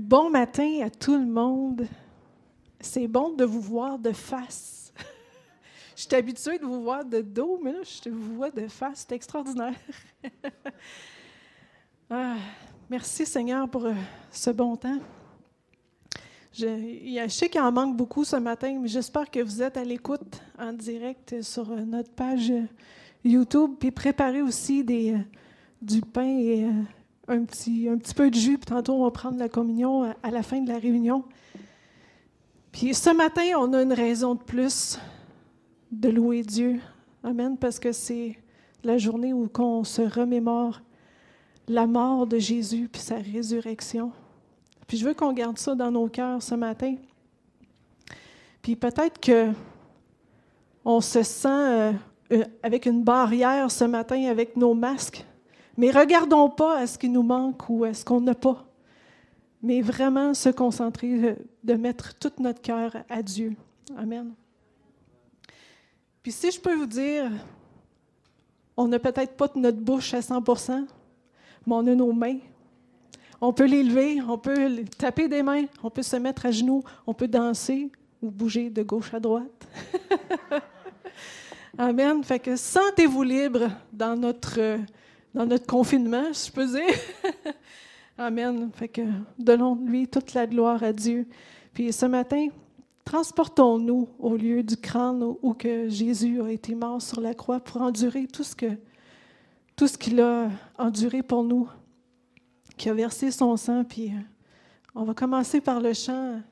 Bon matin à tout le monde. C'est bon de vous voir de face. je suis habituée de vous voir de dos, mais là, je vous vois de face. C'est extraordinaire. Ah, merci Seigneur pour euh, ce bon temps. Je, je sais qu'il en manque beaucoup ce matin, mais j'espère que vous êtes à l'écoute en direct sur euh, notre page euh, YouTube. Puis préparez aussi du pain et un petit, un petit peu de jus, puis tantôt on va prendre la communion à la fin de la réunion. Puis ce matin, on a une raison de plus de louer Dieu. Amen, parce que c'est la journée où on se remémore la mort de Jésus puis sa résurrection. Puis je veux qu'on garde ça dans nos cœurs ce matin. Puis peut-être que on se sent euh, euh, avec une barrière ce matin avec nos masques mais regardons pas à ce qui nous manque ou à ce qu'on n'a pas, mais vraiment se concentrer, euh, de mettre tout notre cœur à Dieu. Amen. Puis si je peux vous dire, on n'a peut-être pas notre bouche à 100% mais on a nos mains. On peut les lever, on peut taper des mains, on peut se mettre à genoux, on peut danser ou bouger de gauche à droite. Amen. Fait que sentez-vous libre dans notre dans notre confinement, si je peux dire. Amen. Fait que donnons-lui toute la gloire à Dieu. Puis ce matin, transportons-nous au lieu du crâne où que Jésus a été mort sur la croix pour endurer tout ce que tout ce qu'il a enduré pour nous, qui a versé son sang. Puis euh, on va commencer par le chant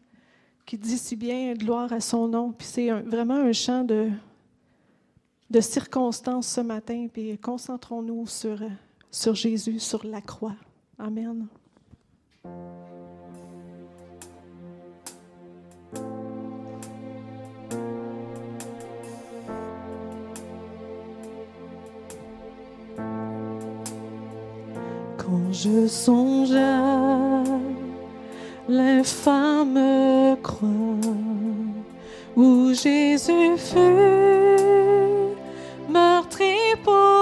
qui dit si bien gloire à son nom. Puis c'est vraiment un chant de de circonstances ce matin, puis concentrons-nous sur, sur Jésus, sur la croix. Amen. Quand je songe à l'infâme croix où Jésus fut people.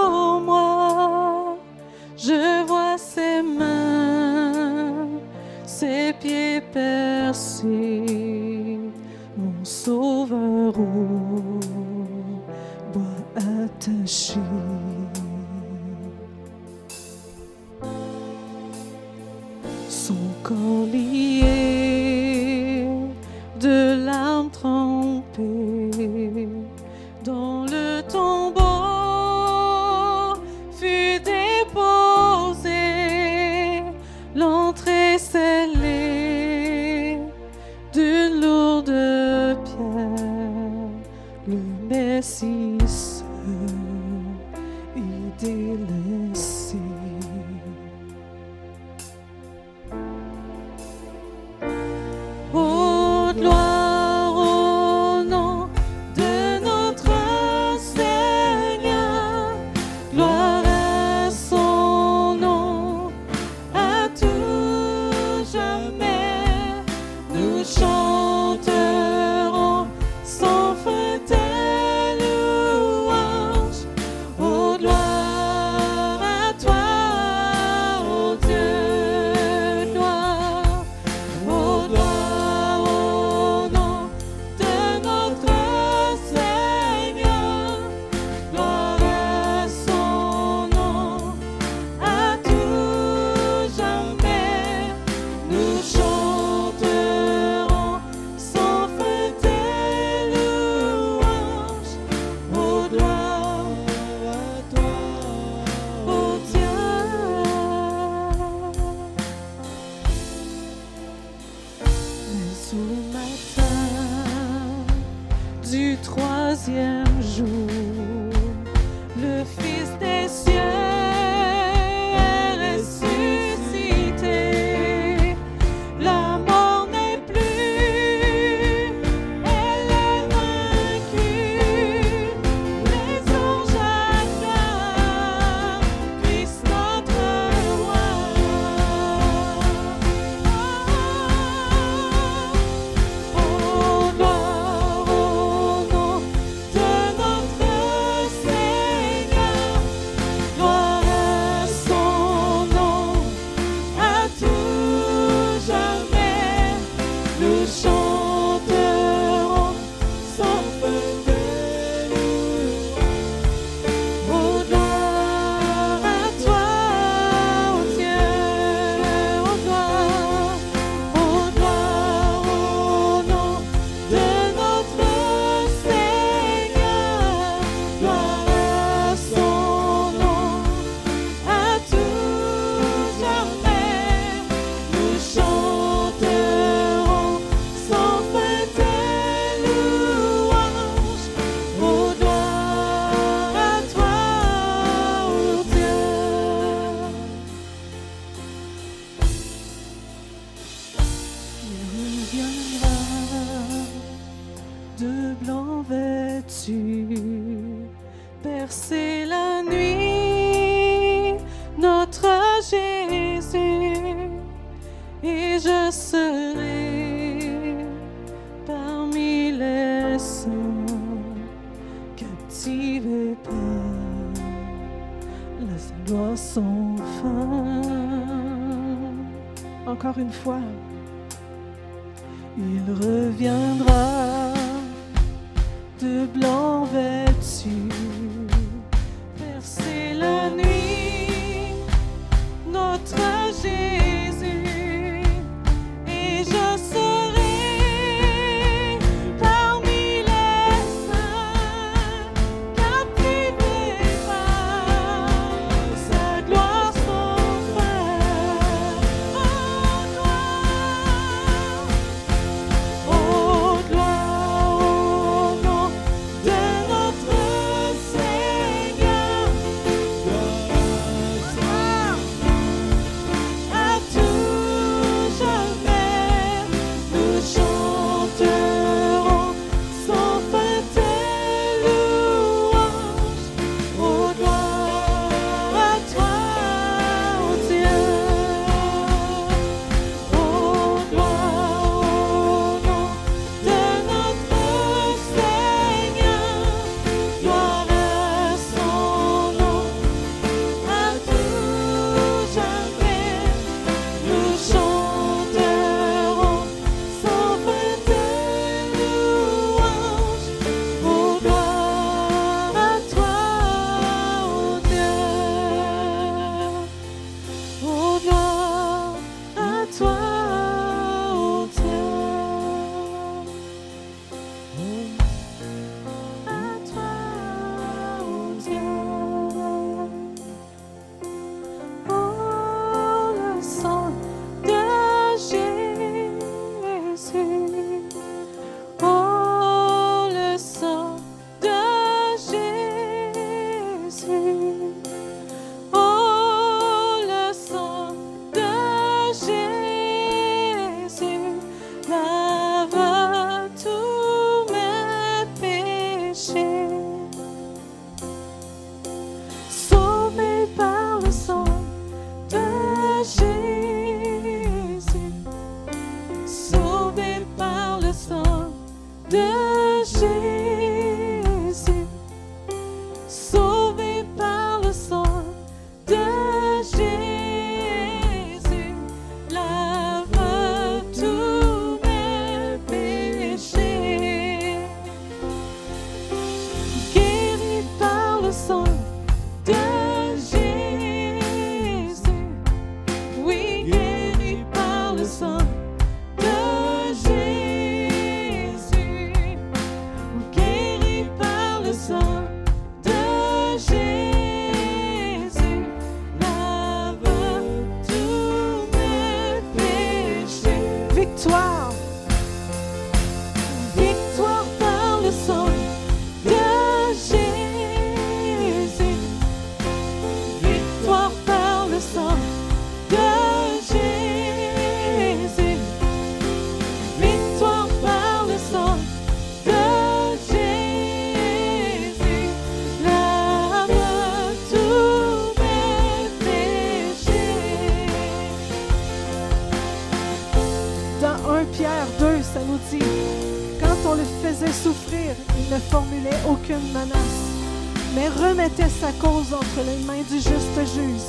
cause entre les mains du juste juge.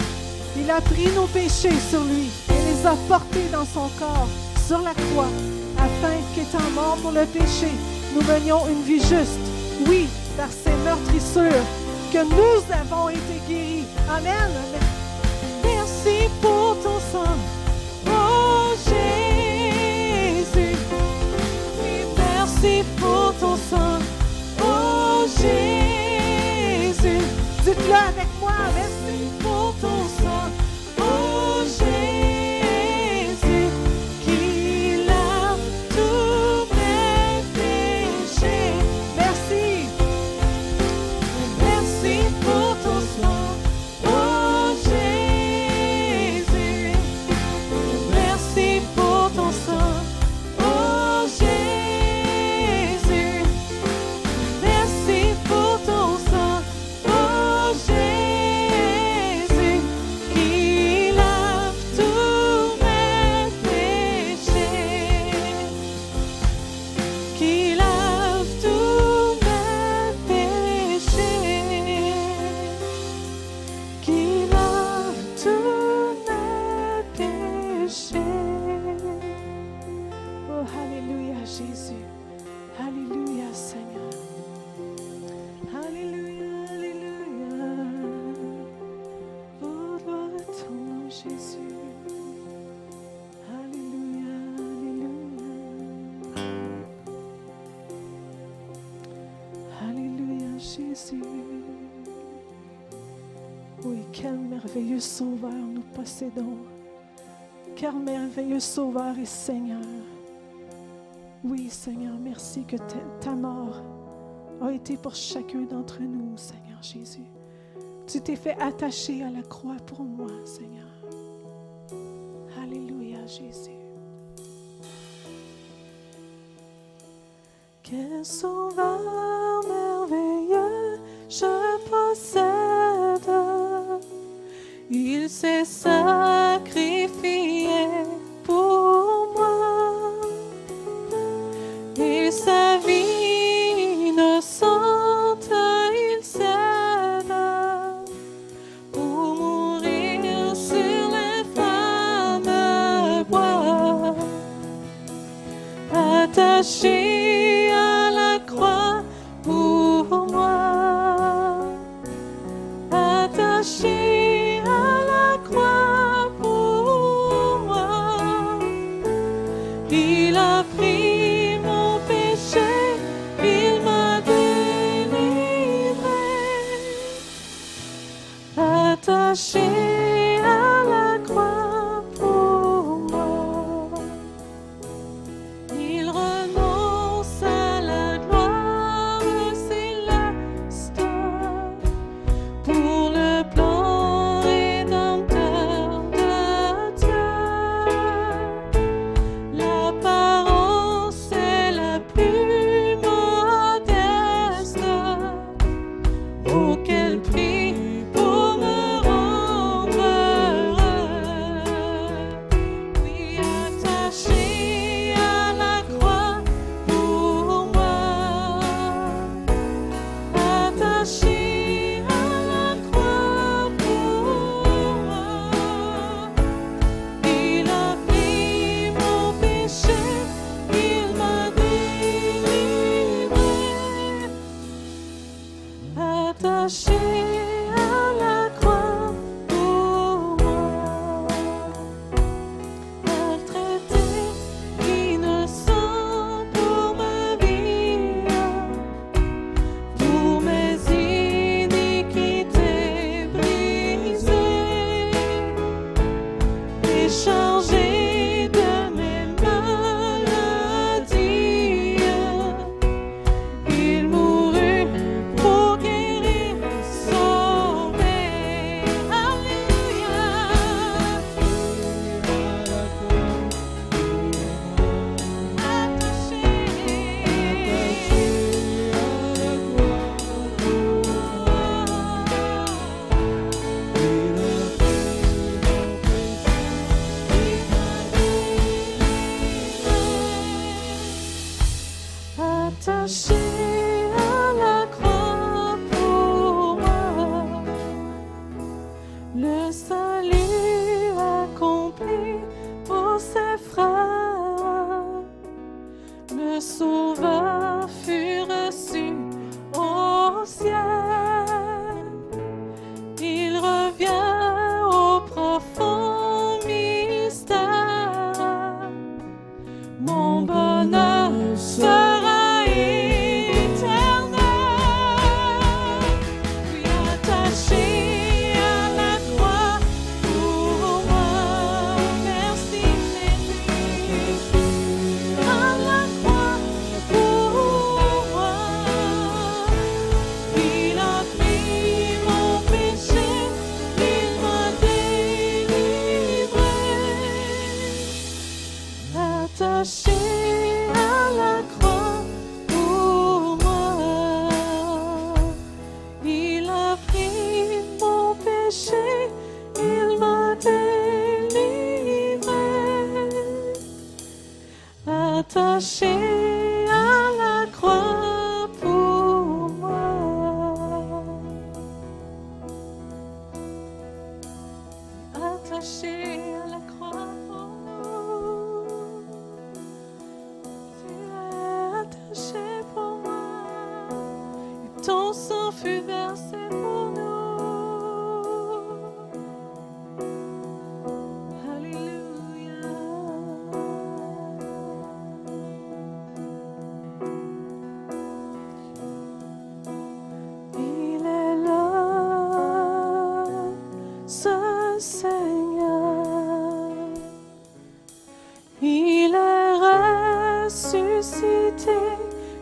Il a pris nos péchés sur lui et les a portés dans son corps sur la croix, afin qu'étant mort pour le péché, nous menions une vie juste. Oui, par ses meurtrissures, que nous avons été guéris. Amen. Merci pour ton sang. blood. merveilleux Sauveur et Seigneur. Oui, Seigneur, merci que ta, mort a été pour chacun d'entre nous, Seigneur Jésus. Tu t'es fait attacher à la croix pour moi, Seigneur. Alléluia, Jésus. Quel sauveur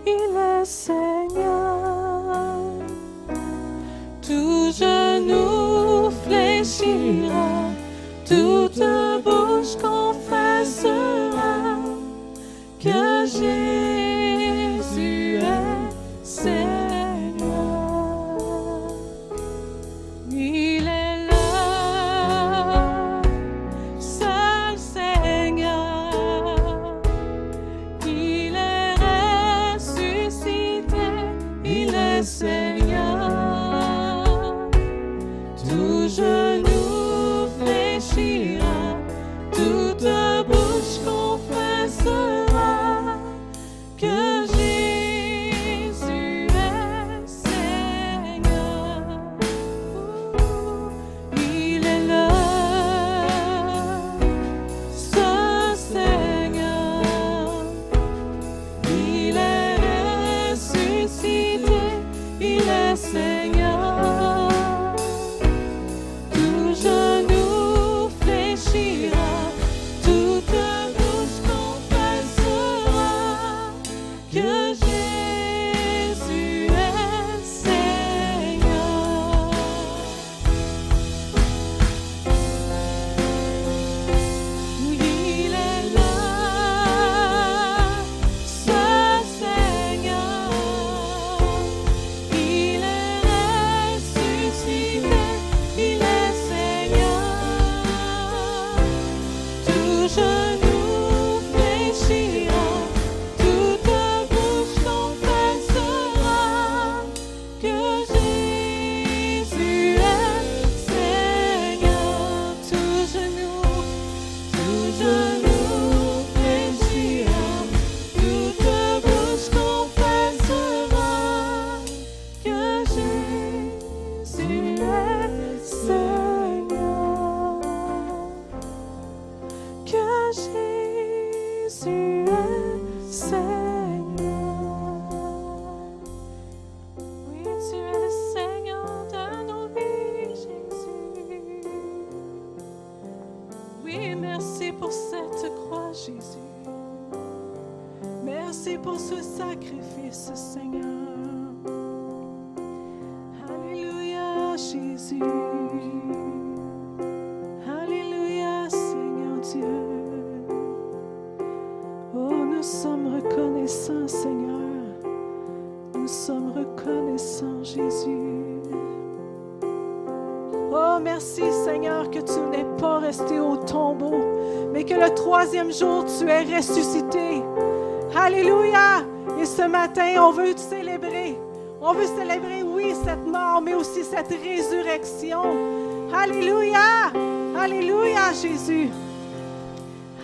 il est Seigneur. Tout genou fléchira, toute bouche Oh, merci Seigneur que tu n'es pas resté au tombeau, mais que le troisième jour, tu es ressuscité. Alléluia. Et ce matin, on veut te célébrer. On veut célébrer, oui, cette mort, mais aussi cette résurrection. Alléluia. Alléluia, Jésus.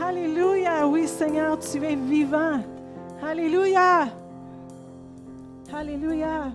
Alléluia. Oui, Seigneur, tu es vivant. Alléluia. Alléluia.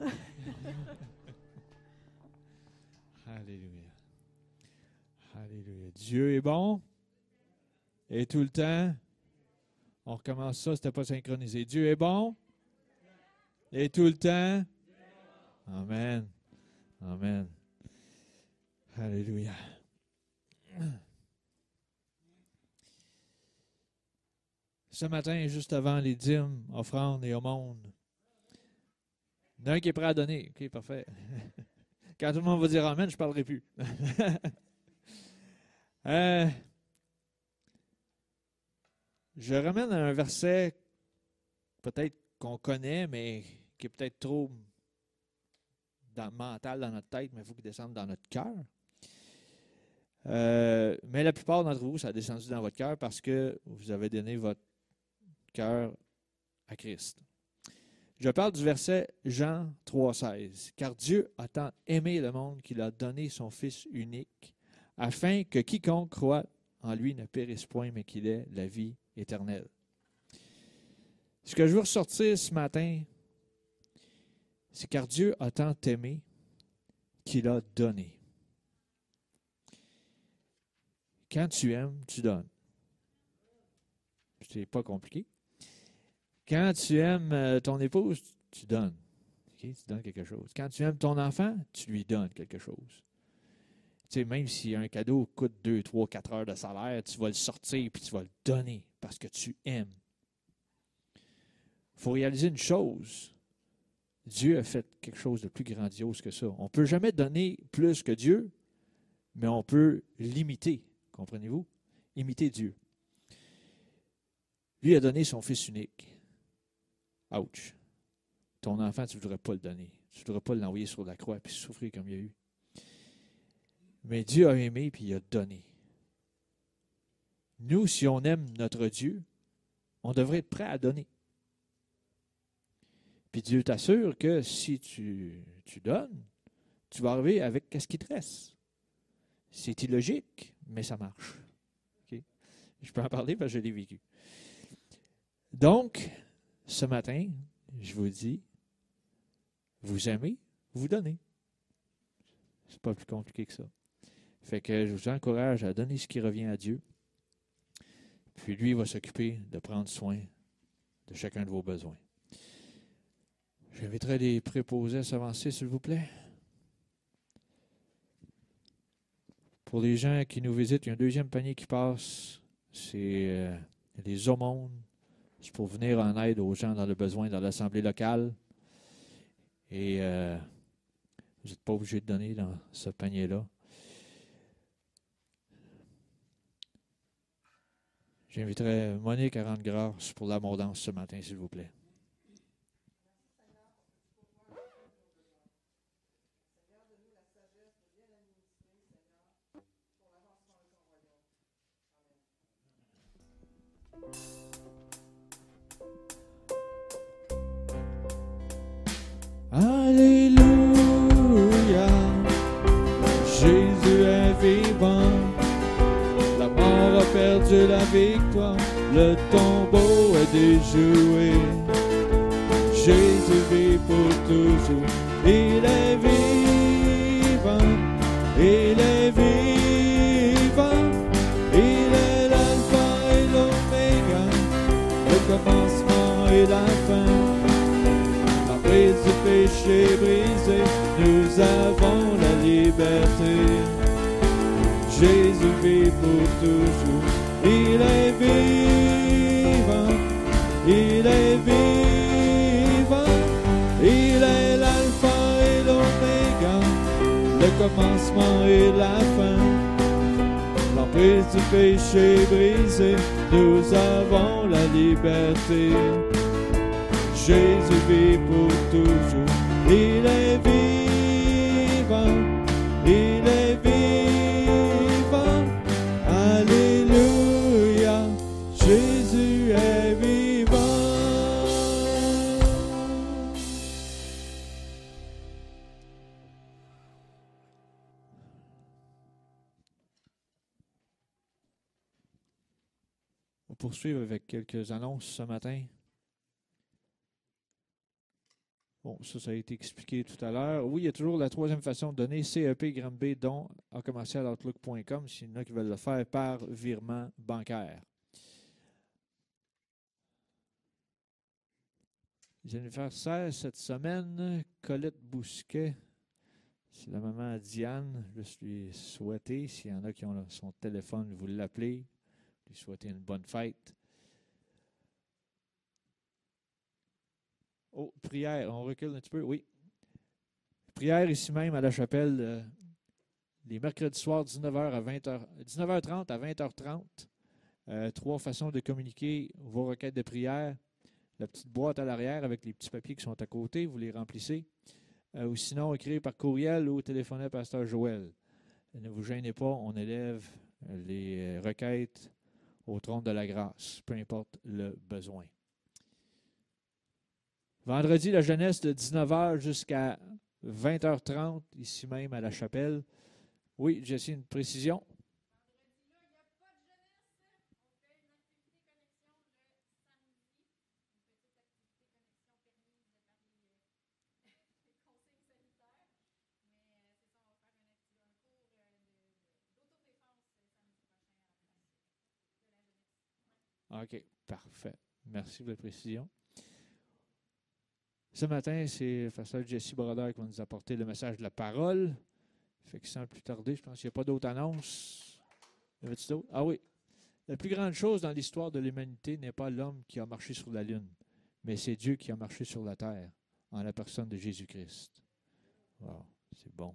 Alléluia. Alléluia. Dieu est bon. Et tout le temps. On recommence ça, c'était pas synchronisé. Dieu est bon. Et tout le temps. Amen. Amen. Alléluia. Ce matin, juste avant les dîmes, offrandes et monde. Il qui est prêt à donner. OK, parfait. Quand tout le monde va dire Amen, je ne parlerai plus. Euh, je ramène à un verset peut-être qu'on connaît, mais qui est peut-être trop mental dans notre tête, mais il faut qu'il descende dans notre cœur. Euh, mais la plupart d'entre vous, ça a descendu dans votre cœur parce que vous avez donné votre cœur à Christ. Je parle du verset Jean 3,16. Car Dieu a tant aimé le monde qu'il a donné son Fils unique, afin que quiconque croit en lui ne périsse point, mais qu'il ait la vie éternelle. Ce que je veux ressortir ce matin, c'est car Dieu a tant aimé qu'il a donné. Quand tu aimes, tu donnes. C'est pas compliqué. Quand tu aimes euh, ton épouse, tu donnes. Tu donnes quelque chose. Quand tu aimes ton enfant, tu lui donnes quelque chose. Tu sais, même si un cadeau coûte 2, 3, 4 heures de salaire, tu vas le sortir puis tu vas le donner parce que tu aimes. Il faut réaliser une chose. Dieu a fait quelque chose de plus grandiose que ça. On ne peut jamais donner plus que Dieu, mais on peut l'imiter. Comprenez-vous? Imiter Dieu. Lui a donné son Fils unique. Ouch. Ton enfant, tu ne voudrais pas le donner. Tu ne voudrais pas l'envoyer sur la croix et souffrir comme il y a eu. Mais Dieu a aimé puis il a donné. Nous, si on aime notre Dieu, on devrait être prêt à donner. Puis Dieu t'assure que si tu, tu donnes, tu vas arriver avec qu'est-ce qui te reste. C'est illogique, mais ça marche. Je peux en parler parce que je l'ai vécu. Donc, ce matin, je vous dis, vous aimez, vous donnez. C'est pas plus compliqué que ça. Fait que je vous encourage à donner ce qui revient à Dieu. Puis lui va s'occuper de prendre soin de chacun de vos besoins. J'inviterai les préposés à s'avancer, s'il vous plaît. Pour les gens qui nous visitent, il y a un deuxième panier qui passe. C'est euh, les aumônes. Pour venir en aide aux gens dans le besoin dans l'Assemblée locale. Et euh, vous n'êtes pas obligé de donner dans ce panier-là. J'inviterai Monique à rendre grâce pour l'abondance ce matin, s'il vous plaît. Perdu la victoire, le tombeau est déjoué. Jésus vit pour toujours, il est vivant, il est vivant, il est l'alpha et l'oméga, le commencement et la fin du péché brisé, nous avons la liberté. Jésus vit pour toujours, il est vivant, il est vivant, il est l'alpha et l'oméga, le commencement et la fin. L'emprise du péché brisé, nous avons la liberté. Jésus vit pour toujours. Il est vivant, il est poursuivre avec quelques annonces ce matin. Bon, ça, ça a été expliqué tout à l'heure. Oui, il y a toujours la troisième façon de donner, CEP B, don à commercialoutlook.com, s'il y en a qui veulent le faire par virement bancaire. Jennifer 16 cette semaine, Colette Bousquet, c'est la maman Diane, je lui souhaiter, s'il y en a qui ont son téléphone, vous l'appelez, lui souhaiter une bonne fête. Oh, prière, on recule un petit peu, oui. Prière ici même à la chapelle, euh, les mercredis soirs, 19h à 20h, 19h30 à 20h30. Euh, trois façons de communiquer vos requêtes de prière. La petite boîte à l'arrière avec les petits papiers qui sont à côté, vous les remplissez. Euh, ou sinon, écrire par courriel ou téléphoner à Pasteur Joël. Ne vous gênez pas, on élève les requêtes au trône de la grâce, peu importe le besoin. Vendredi, la jeunesse de 19h jusqu'à 20h30, ici même à la chapelle. Oui, Jessie, une précision. OK, parfait. Merci pour la précision. Ce matin, c'est pasteur Jesse Broder qui va nous apporter le message de la parole. Fait que sans plus tarder, je pense qu'il n'y a pas d'autres annonces. Ah oui. La plus grande chose dans l'histoire de l'humanité n'est pas l'homme qui a marché sur la lune, mais c'est Dieu qui a marché sur la terre en la personne de Jésus-Christ. Wow, c'est bon.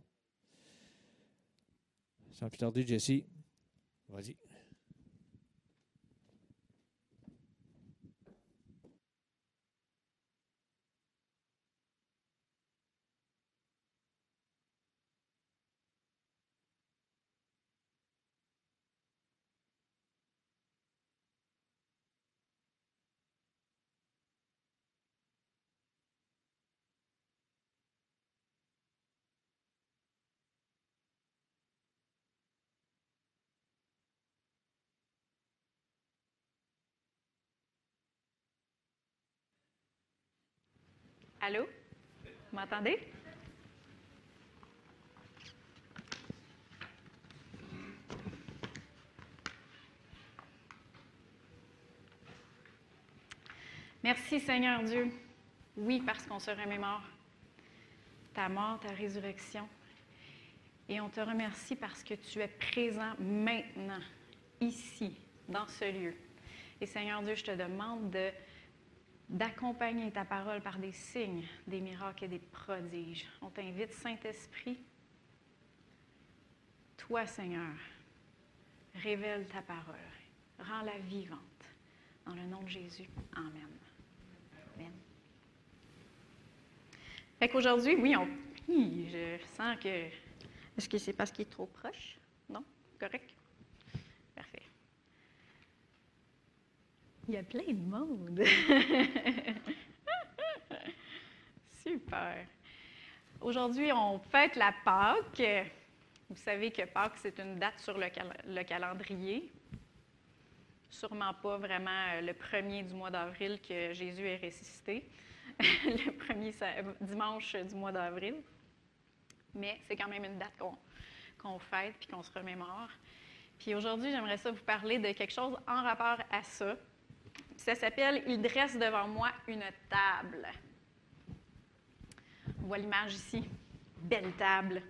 Sans plus tarder, Jesse, vas-y. Allô? Vous m'entendez? Merci Seigneur Dieu. Oui, parce qu'on se remémore ta mort, ta résurrection. Et on te remercie parce que tu es présent maintenant, ici, dans ce lieu. Et Seigneur Dieu, je te demande de, d'accompagner ta parole par des signes, des miracles et des prodiges. On t'invite, Saint-Esprit, toi, Seigneur, révèle ta parole, rends-la vivante. Dans le nom de Jésus. Amen. Amen. Fait qu'aujourd'hui, oui, on, je sens que. Est-ce que c'est parce qu'il est trop proche? Non? Correct? Parfait. Il y a plein de monde. Super. Aujourd'hui, on fête la Pâque. Vous savez que Pâques, c'est une date sur le, cal le calendrier sûrement pas vraiment euh, le premier du mois d'avril que Jésus est ressuscité, le premier dimanche du mois d'avril. Mais c'est quand même une date qu'on fête puis qu'on se remémore. Puis aujourd'hui, j'aimerais ça vous parler de quelque chose en rapport à ça. Ça s'appelle Il dresse devant moi une table. On voit l'image ici. Belle table.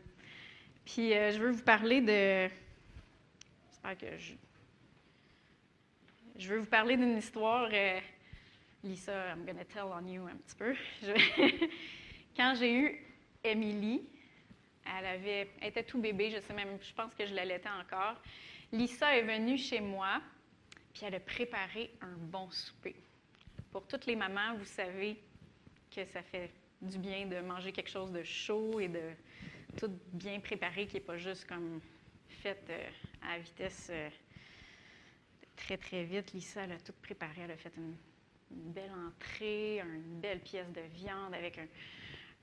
Puis euh, je veux vous parler de. J'espère que je je veux vous parler d'une histoire. Euh, Lisa, I'm to tell on you un petit peu. Quand j'ai eu Emily, elle, avait, était tout bébé, je sais même, je pense que je l'allaitais encore. Lisa est venue chez moi, puis elle a préparé un bon souper. Pour toutes les mamans, vous savez que ça fait du bien de manger quelque chose de chaud et de tout bien préparé, qui n'est pas juste comme fait euh, à vitesse. Euh, très, très vite. Lisa, elle a tout préparé. Elle a fait une, belle entrée, une belle pièce de viande avec un,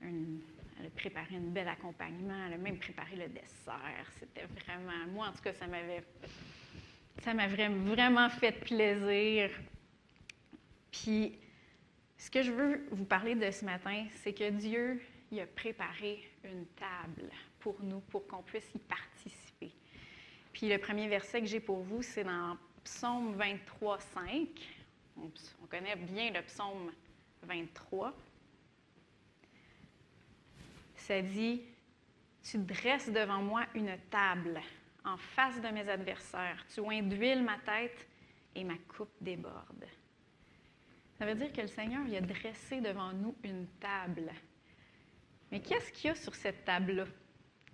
elle a préparé un bel accompagnement. Elle a même préparé le dessert. C'était vraiment, moi en tout cas, ça m'avait, ça m'a vraiment fait plaisir. Puis, ce que je veux vous parler de ce matin, c'est que Dieu, il a préparé une table pour nous, pour qu'on puisse y participer. Puis le premier verset que j'ai pour vous, c'est dans psaume 23, 5. On connaît bien le psaume 23. Ça dit Tu dresses devant moi une table en face de mes adversaires. Tu oins d'huile ma tête et ma coupe déborde. Ça veut dire que le Seigneur il a dressé devant nous une table. Mais qu'est-ce qu'il y a sur cette table-là?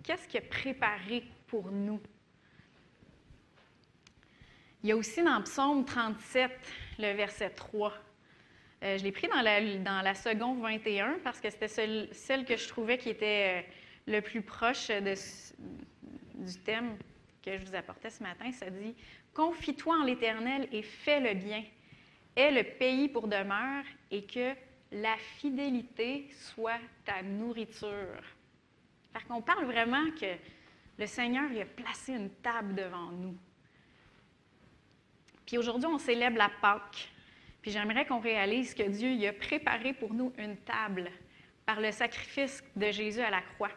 Qu'est-ce qu'il a préparé pour nous? Il y a aussi dans Psaume 37, le verset 3. Euh, je l'ai pris dans la, dans la seconde 21 parce que c'était celle, que je trouvais qui était euh, le plus proche du thème que je vous apportais ce matin. Ça dit Confie-toi en l'Éternel et fais le bien. Aie le pays pour demeure et que la fidélité soit ta nourriture. Parce qu'on parle vraiment que le Seigneur il a placé une table devant nous. Puis aujourd'hui, on célèbre la Pâque. Puis j'aimerais qu'on réalise que Dieu il a préparé pour nous une table par le sacrifice de Jésus à la croix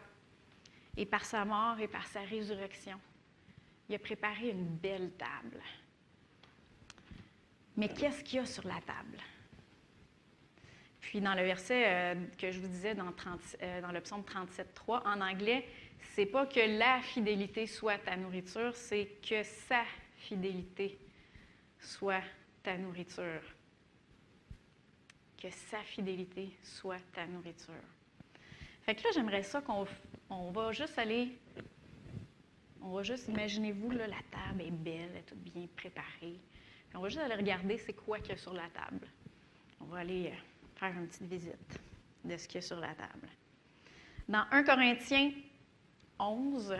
et par sa mort et par sa résurrection. Il a préparé une belle table. Mais qu'est-ce qu'il y a sur la table? Puis dans le verset euh, que je vous disais dans, euh, le psaume 37.3, en anglais, c'est pas que la fidélité soit ta nourriture, c'est que sa fidélité soit ta nourriture. Que sa fidélité soit ta nourriture. Fait que là, j'aimerais ça qu'on on va juste aller, on va juste, imaginez-vous, la table est belle, elle est toute bien préparée. on va juste aller regarder c'est quoi qu'il y a sur la table. On va aller euh, faire une petite visite de ce qu'il y a sur la table. Dans 1 Corinthiens 11,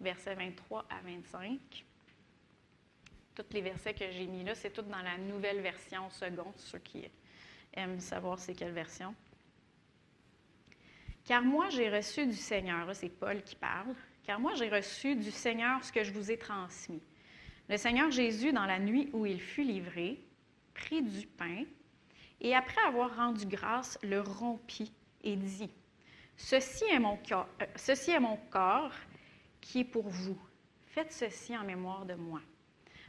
versets 23 à 25, tous les versets que j'ai mis là, c'est tout dans la nouvelle version seconde, ceux qui aiment savoir c'est quelle version. Car moi, j'ai reçu du Seigneur, c'est Paul qui parle, car moi, j'ai reçu du Seigneur ce que je vous ai transmis. Le Seigneur Jésus, dans la nuit où il fut livré, prit du pain, Et après avoir rendu grâce, le rompit et dit, Ceci est mon corps, euh, ceci est mon corps qui est pour vous. Faites ceci en mémoire de moi.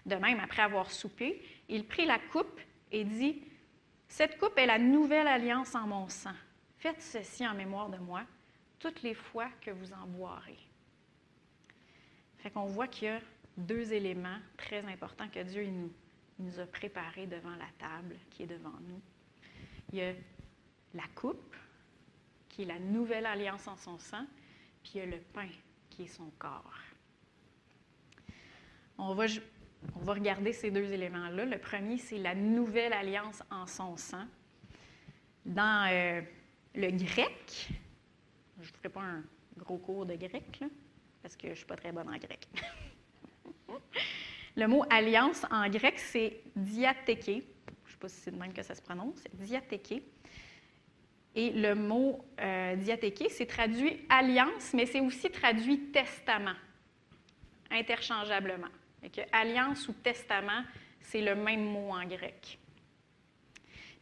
De même, après avoir soupé, il prit la coupe et dit, Cette coupe est la nouvelle alliance en mon sang. Faites ceci en mémoire de moi toutes les fois que vous en boirez. Fait qu'on voit qu'il y a deux éléments très importants que Dieu nous, nous a préparés devant la table qui est devant nous. Il y a la coupe, qui est la nouvelle alliance en son sang, puis il y a le pain, qui est son corps. On va, regarder ces deux éléments-là. Le premier, c'est la nouvelle alliance en son sang. Dans euh, le grec, je ne ferai pas un gros cours de grec, là, parce que je ne suis pas très bonne en grec. le mot alliance en grec, c'est diatheke. Je ne sais pas si c'est de même que ça se prononce, diatheke. Et le mot euh, c'est traduit alliance, mais c'est aussi traduit testament, interchangeablement. Que alliance ou testament, c'est le même mot en grec.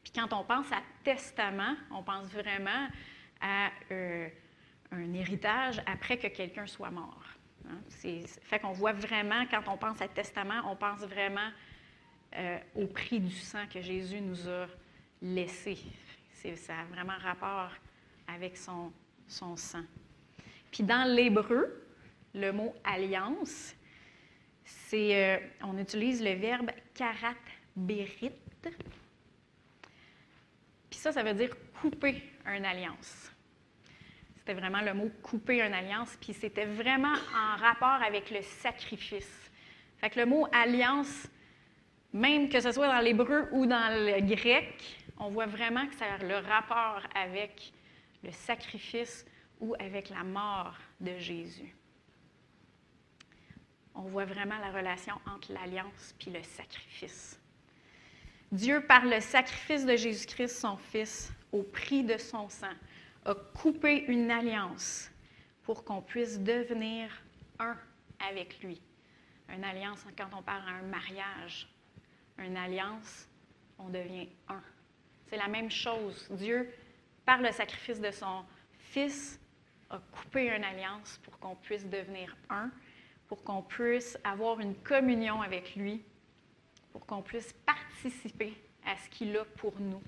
Puis quand on pense à testament, on pense vraiment à euh, un héritage après que quelqu'un soit mort. Hein. fait qu'on voit vraiment, quand on pense à testament, on pense vraiment euh, au prix du sang que Jésus nous a laissé. ça a vraiment rapport avec son, sang. Puis dans l'hébreu, le mot alliance, c'est, euh, on utilise le verbe karat berit. Puis ça, ça veut dire couper une alliance. C'était vraiment le mot couper une alliance, puis c'était vraiment en rapport avec le sacrifice. Fait que le mot alliance, même que ce soit dans l'hébreu ou dans le grec, on voit vraiment que ça a le rapport avec le sacrifice ou avec la mort de Jésus. On voit vraiment la relation entre l'alliance puis le sacrifice. Dieu, par le sacrifice de Jésus-Christ, son Fils, au prix de son sang, a coupé une alliance pour qu'on puisse devenir un avec lui. Une alliance, quand on parle d'un mariage, une alliance, on devient un. C'est la même chose. Dieu, par le sacrifice de son Fils, a coupé une alliance pour qu'on puisse devenir un, pour qu'on puisse avoir une communion avec lui, pour qu'on puisse participer à ce qu'il a pour nous,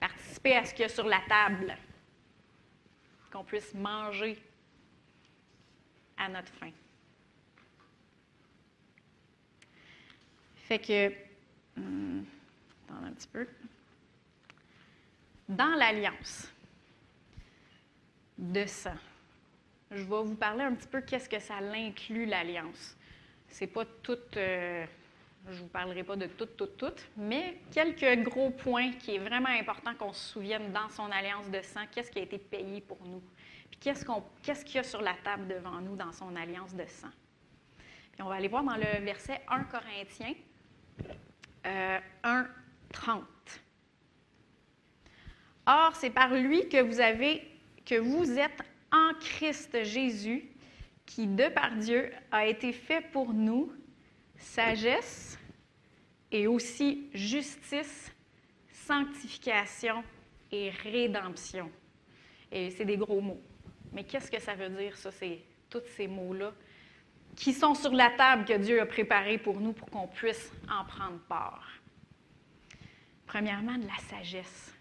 participer à ce qu'il y a sur la table qu'on puisse manger à notre faim. Fait que, attends un petit peu. Dans l'alliance de sang, je vais vous parler un petit peu qu'est-ce que ça inclut l'alliance. C'est pas tout, euh, je vous parlerai pas de tout, tout, tout, mais quelques gros points qui est vraiment important qu'on se souvienne dans son alliance de sang, qu'est-ce qui a été payé pour nous, puis qu'est-ce qu'on, qu'est-ce qu'il y a sur la table devant nous dans son alliance de sang? Puis on va aller voir dans le verset 1 Corinthiens euh, 1, 30. Or, c'est par lui que vous avez, que vous êtes en Christ Jésus, qui, de par Dieu, a été fait pour nous sagesse et aussi justice, sanctification et rédemption. Et c'est des gros mots. Mais qu'est-ce que ça veut dire, ça, c'est tous ces mots-là qui sont sur la table que Dieu a préparée pour nous pour qu'on puisse en prendre part? Premièrement, de la sagesse.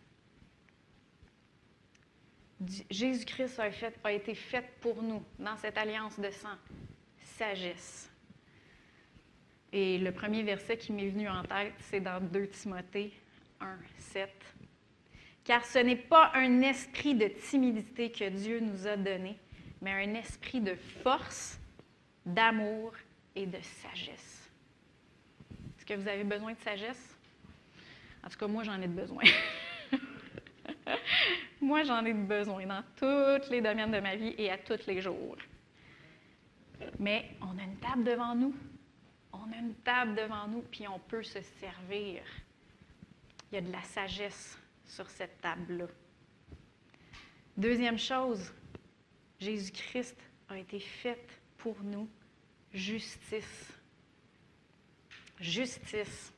Jésus-Christ a, a, été fait pour nous dans cette alliance de sang. Sagesse. Et le premier verset qui m'est venu en tête, c'est dans 2 Timothée 1, 7. Car ce n'est pas un esprit de timidité que Dieu nous a donné, mais un esprit de force, d'amour et de sagesse. Est-ce que vous avez besoin de sagesse? En tout cas, moi, j'en ai besoin. moi, j'en ai besoin dans tous les domaines de ma vie et à tous les jours. Mais on a une table devant nous on a une table devant nous, puis on peut se servir. Il y a de la sagesse sur cette table-là. Deuxième chose, Jésus-Christ a été fait pour nous justice. Justice.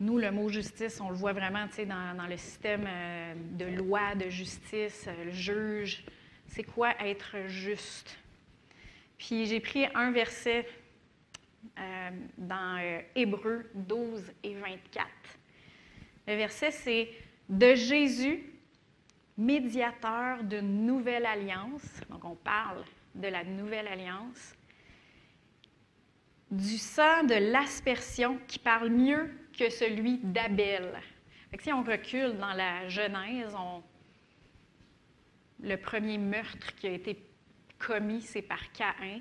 Nous, le mot justice, on le voit vraiment dans, dans le système euh, de loi, de justice, euh, le juge. C'est quoi être juste? Puis j'ai pris un verset euh, dans Hébreu 12 et 24. Le verset, c'est De Jésus, médiateur d'une nouvelle alliance. Donc on parle de la nouvelle alliance. Du sang de l'aspersion qui parle mieux que celui d'Abel. Si on recule dans la Genèse, le premier meurtre qui a été commis, c'est par Caïn.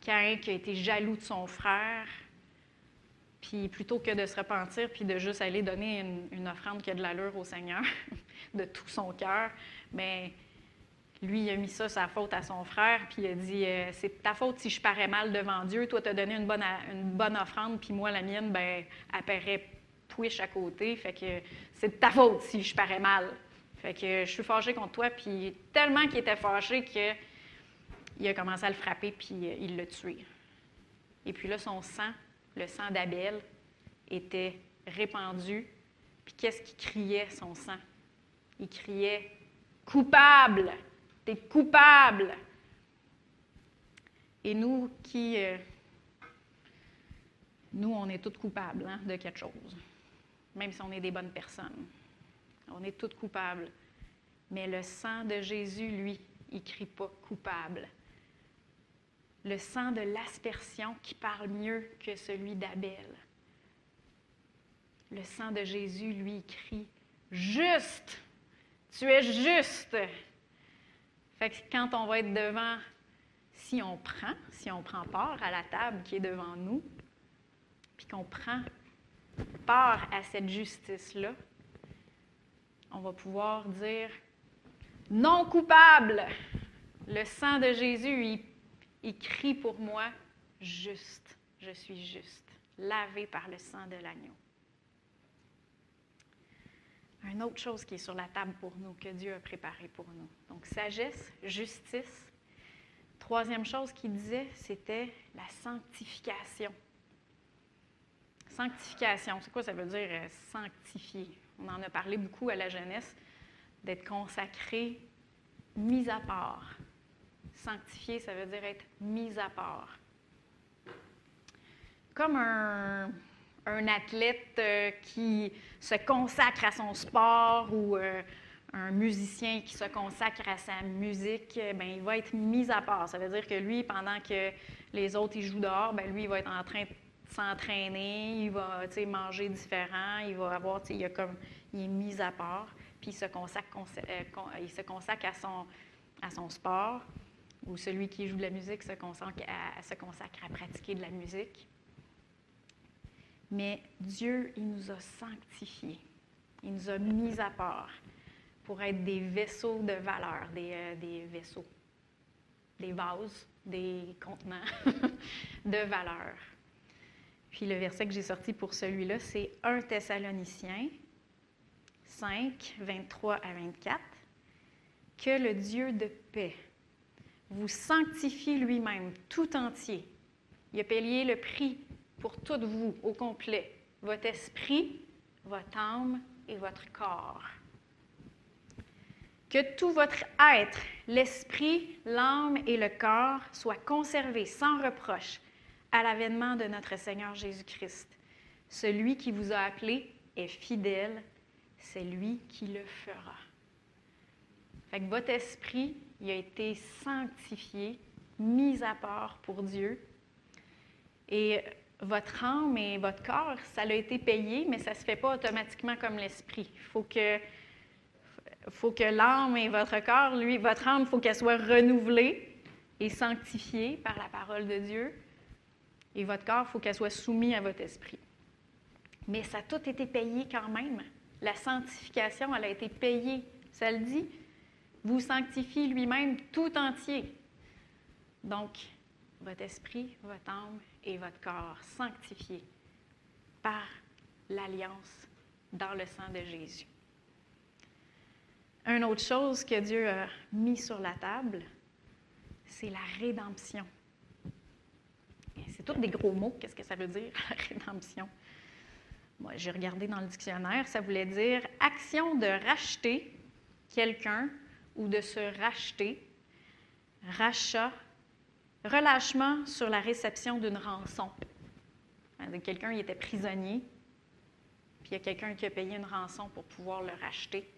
Caïn qui a été jaloux de son frère, puis plutôt que de se repentir, puis de juste aller donner une, offrande qui a de l'allure au Seigneur, de tout son cœur, mais lui, il a mis ça sa faute à son frère, puis il a dit euh, C'est ta faute si je parais mal devant Dieu. Toi, tu as donné une bonne, une bonne offrande, puis moi, la mienne, ben, apparaît push à côté. Fait que c'est de ta faute si je parais mal. Fait que je suis fâché contre toi, puis tellement qu'il était fâché qu'il a commencé à le frapper, puis euh, il l'a tué. Et puis là, son sang, le sang d'Abel, était répandu. Puis qu'est-ce qu'il criait, son sang? Il criait Coupable! Tu es coupable. Et nous qui. Euh, nous, on est tous coupables hein, de quelque chose, même si on est des bonnes personnes. On est tous coupables. Mais le sang de Jésus, lui, il crie pas coupable. Le sang de l'aspersion qui parle mieux que celui d'Abel. Le sang de Jésus, lui, crie juste. Tu es juste. Fait que quand on va être devant, si on prend, si on prend part à la table qui est devant nous, puis qu'on prend part à cette justice-là, on va pouvoir dire non coupable. Le sang de Jésus, il, il crie pour moi juste. Je suis juste, lavé par le sang de l'agneau. Une autre chose qui est sur la table pour nous, que Dieu a préparé pour nous. Donc, sagesse, justice. Troisième chose qu'il disait, c'était la sanctification. Sanctification, c'est quoi ça veut dire euh, sanctifier? On en a parlé beaucoup à la jeunesse, d'être consacré, mis à part. Sanctifier, ça veut dire être mis à part. Comme un, un athlète euh, qui se consacre à son sport ou euh, un musicien qui se consacre à sa musique, euh, ben, il va être mis à part. Ça veut dire que lui, pendant que les autres ils jouent dehors, ben, lui, il va être en train de s'entraîner, il va manger différent, il va avoir, il, comme, il est mis à part, puis il se consacre, il se consacre à, son, à son sport, ou celui qui joue de la musique se consacre à, se consacre à pratiquer de la musique. Mais Dieu, il nous a sanctifiés. Il nous a mis à part pour être des vaisseaux de valeur, des, euh, des vaisseaux, des vases, des contenants de valeur. Puis le verset que j'ai sorti pour celui-là, c'est 1 Thessaloniciens 5, 23 à 24. Que le Dieu de paix vous sanctifie lui-même tout entier. Il a payé le prix pour toutes vous au complet, votre esprit, votre âme et votre corps. Que tout votre être, l'esprit, l'âme et le corps soient conservés sans reproche à l'avènement de notre Seigneur Jésus-Christ. Celui qui vous a appelé est fidèle, c'est lui qui le fera. Fait votre esprit, il a été sanctifié, mis à part pour Dieu. Et votre âme et votre corps, ça a été payé, mais ça ne se fait pas automatiquement comme l'esprit. Il faut que, faut que l'âme et votre corps, lui, votre âme, il faut qu'elle soit renouvelée et sanctifiée par la parole de Dieu. Et votre corps, il faut qu'elle soit soumise à votre esprit. Mais ça a tout été payé quand même. La sanctification, elle a été payée. Ça le dit. Vous sanctifiez lui-même tout entier. Donc, votre esprit, votre âme et votre corps sanctifiés par l'alliance dans le sang de Jésus. Une autre chose que Dieu a mis sur la table, c'est la rédemption. C'est tous des gros mots. Qu'est-ce que ça veut dire, la rédemption? moi j'ai regardé dans le dictionnaire, ça voulait dire action de racheter quelqu'un ou de se racheter, rachat, relâchement sur la réception d'une rançon. Quelqu'un il était prisonnier, puis il y a quelqu'un qui a payé une rançon pour pouvoir le racheter.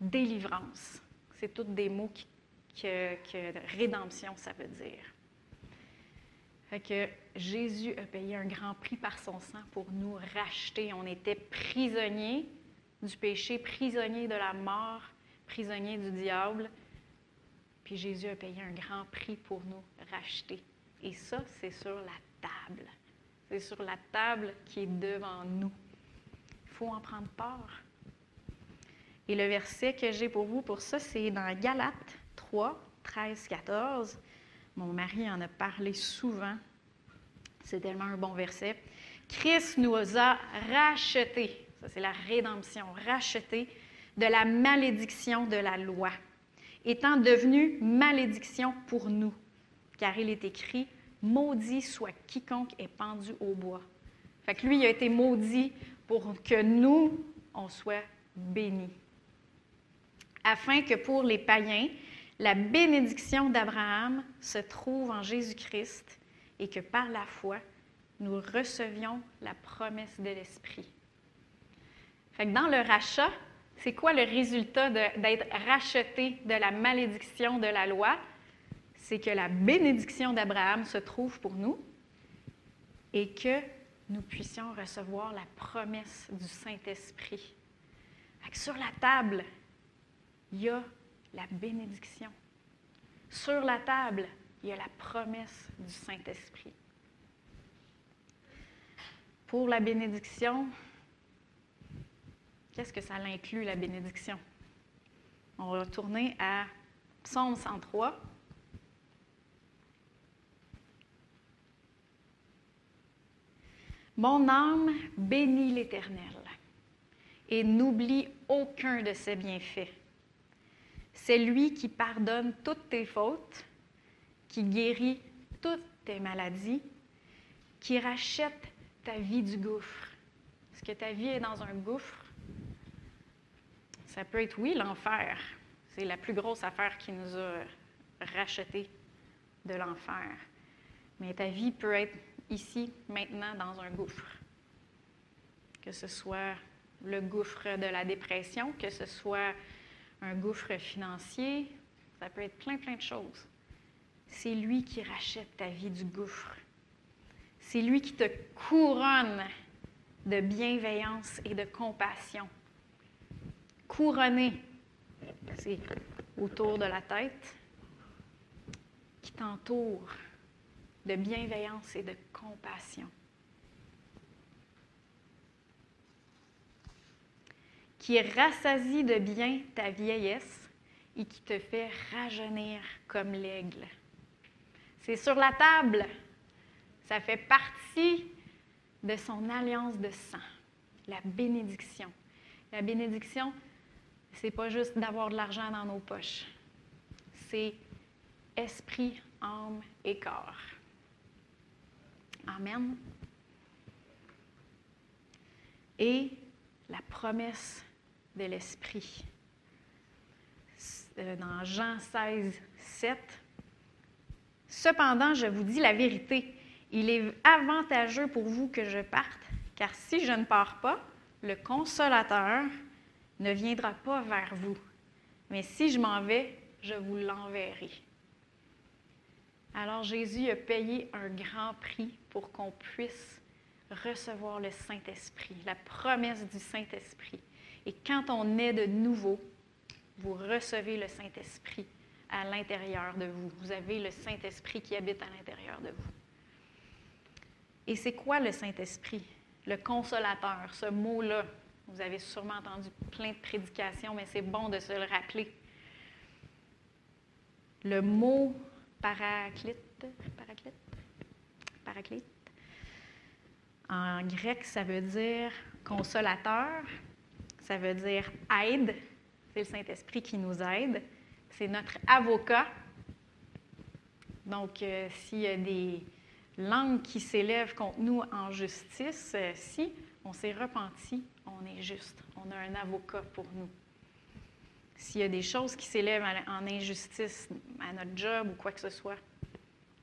Délivrance, c'est tous des mots qui, que, que rédemption, ça veut dire. Fait que Jésus a payé un grand prix par son sang pour nous racheter. On était prisonniers du péché, prisonniers de la mort, prisonniers du diable. Puis Jésus a payé un grand prix pour nous racheter. Et ça, c'est sur la table. C'est sur la table qui est devant nous. Il faut en prendre part. Et le verset que j'ai pour vous pour ça, c'est dans Galates 3, 13, 14. Mon mari en a parlé souvent. C'est tellement un bon verset. Christ nous a rachetés, ça c'est la rédemption, rachetés de la malédiction de la loi, étant devenu malédiction pour nous, car il est écrit, maudit soit quiconque est pendu au bois. Fait que lui, il a été maudit pour que nous, on soit bénis. Afin que pour les païens, la bénédiction d'Abraham se trouve en Jésus-Christ et que par la foi, nous recevions la promesse de l'Esprit. dans le rachat, c'est quoi le résultat d'être racheté de la malédiction de la loi? C'est que la bénédiction d'Abraham se trouve pour nous et que nous puissions recevoir la promesse du Saint-Esprit. Sur la table, il y a la bénédiction. Sur la table, il y a la promesse du Saint-Esprit. Pour la bénédiction, qu'est-ce que ça inclut, la bénédiction? On va retourner à Psaume 103. Mon âme bénit l'Éternel et n'oublie aucun de ses bienfaits. C'est lui qui pardonne toutes tes fautes, qui guérit toutes tes maladies, qui rachète ta vie du gouffre. Est-ce que ta vie est dans un gouffre? Ça peut être, oui, l'enfer. C'est la plus grosse affaire qui nous a racheté de l'enfer. Mais ta vie peut être ici, maintenant, dans un gouffre. Que ce soit le gouffre de la dépression, que ce soit un gouffre financier, ça peut être plein, plein de choses. C'est lui qui rachète ta vie du gouffre. C'est lui qui te couronne de bienveillance et de compassion. Couronné, c'est autour de la tête, qui t'entoure de bienveillance et de compassion. qui rassasie de bien ta vieillesse et qui te fait rajeunir comme l'aigle. C'est sur la table. Ça fait partie de son alliance de sang, la bénédiction. La bénédiction, c'est pas juste d'avoir de l'argent dans nos poches. C'est esprit, âme et corps. Amen. Et la promesse de l'Esprit. Euh, dans Jean 16, 7. Cependant, je vous dis la vérité, il est avantageux pour vous que je parte, car si je ne pars pas, le consolateur ne viendra pas vers vous. Mais si je m'en vais, je vous l'enverrai. Alors Jésus a payé un grand prix pour qu'on puisse recevoir le Saint-Esprit, la promesse du Saint-Esprit. Et quand on est de nouveau, vous recevez le Saint-Esprit à l'intérieur de vous. Vous avez le Saint-Esprit qui habite à l'intérieur de vous. Et c'est quoi le Saint-Esprit? Le consolateur, ce mot-là. Vous avez sûrement entendu plein de prédications, mais c'est bon de se le rappeler. Le mot paraclite, paraclite, paraclite, en grec, ça veut dire consolateur, ça veut dire aide. C'est le Saint-Esprit qui nous aide. C'est notre avocat. Donc, euh, s'il y a des langues qui s'élèvent contre nous en justice, euh, si on s'est repenti, on est juste. On a un avocat pour nous. S'il y a des choses qui s'élèvent en injustice à notre job ou quoi que ce soit,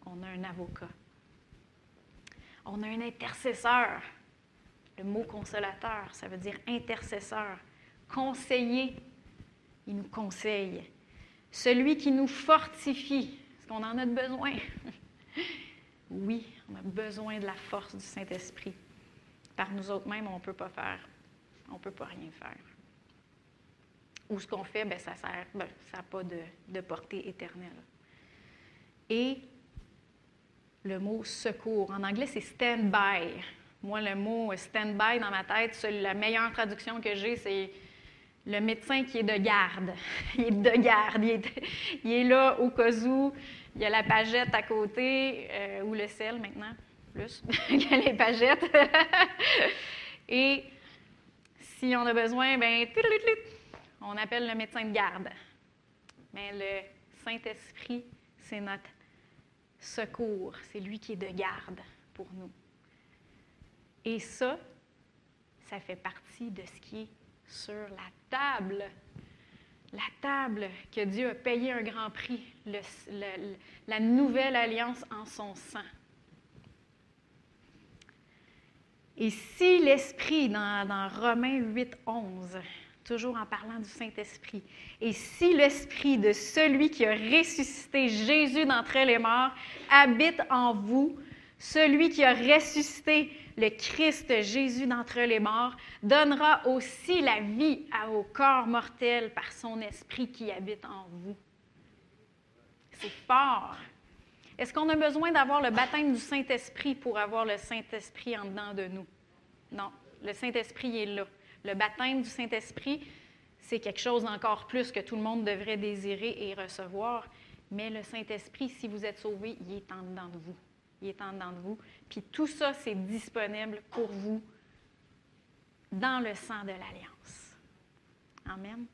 on a un avocat. On a un intercesseur. Le mot consolateur, ça veut dire intercesseur. Conseiller, il nous conseille. Celui qui nous fortifie, est-ce qu'on en a besoin? oui, on a besoin de la force du Saint-Esprit. Par nous autres mêmes, on ne peut pas faire. On ne peut pas rien faire. Ou ce qu'on fait, ben, ça n'a ben, pas de, de portée éternelle. Et le mot secours. En anglais, c'est stand-by. Moi, le mot stand-by dans ma tête, la meilleure traduction que j'ai, c'est le médecin qui est de garde. Il est de garde. Il est, là au cas où. Il y a la pagette à côté, euh, ou le sel maintenant, plus. Il y a les pagettes. Et si on a besoin, ben, on appelle le médecin de garde. Mais le Saint-Esprit, c'est notre secours. C'est lui qui est de garde pour nous. Et ça, ça fait partie de ce qui est sur la table. La table que Dieu a payé un grand prix, la nouvelle alliance en son sang. Et si l'Esprit, dans, Romains 8, 11, toujours en parlant du Saint-Esprit. Et si l'Esprit de celui qui a ressuscité Jésus d'entre les morts habite en vous, celui qui a ressuscité le Christ Jésus d'entre les morts donnera aussi la vie à vos corps mortels par son Esprit qui habite en vous. C'est fort. Est-ce qu'on a besoin d'avoir le baptême du Saint-Esprit pour avoir le Saint-Esprit en dedans de nous? Non, le Saint-Esprit est là. Le baptême du Saint-Esprit, c'est quelque chose d'encore plus que tout le monde devrait désirer et recevoir. Mais le Saint-Esprit, si vous êtes sauvé, il est en dedans de vous. Il est en dedans de vous. Puis tout ça, c'est disponible pour vous dans le sang de l'Alliance. Amen.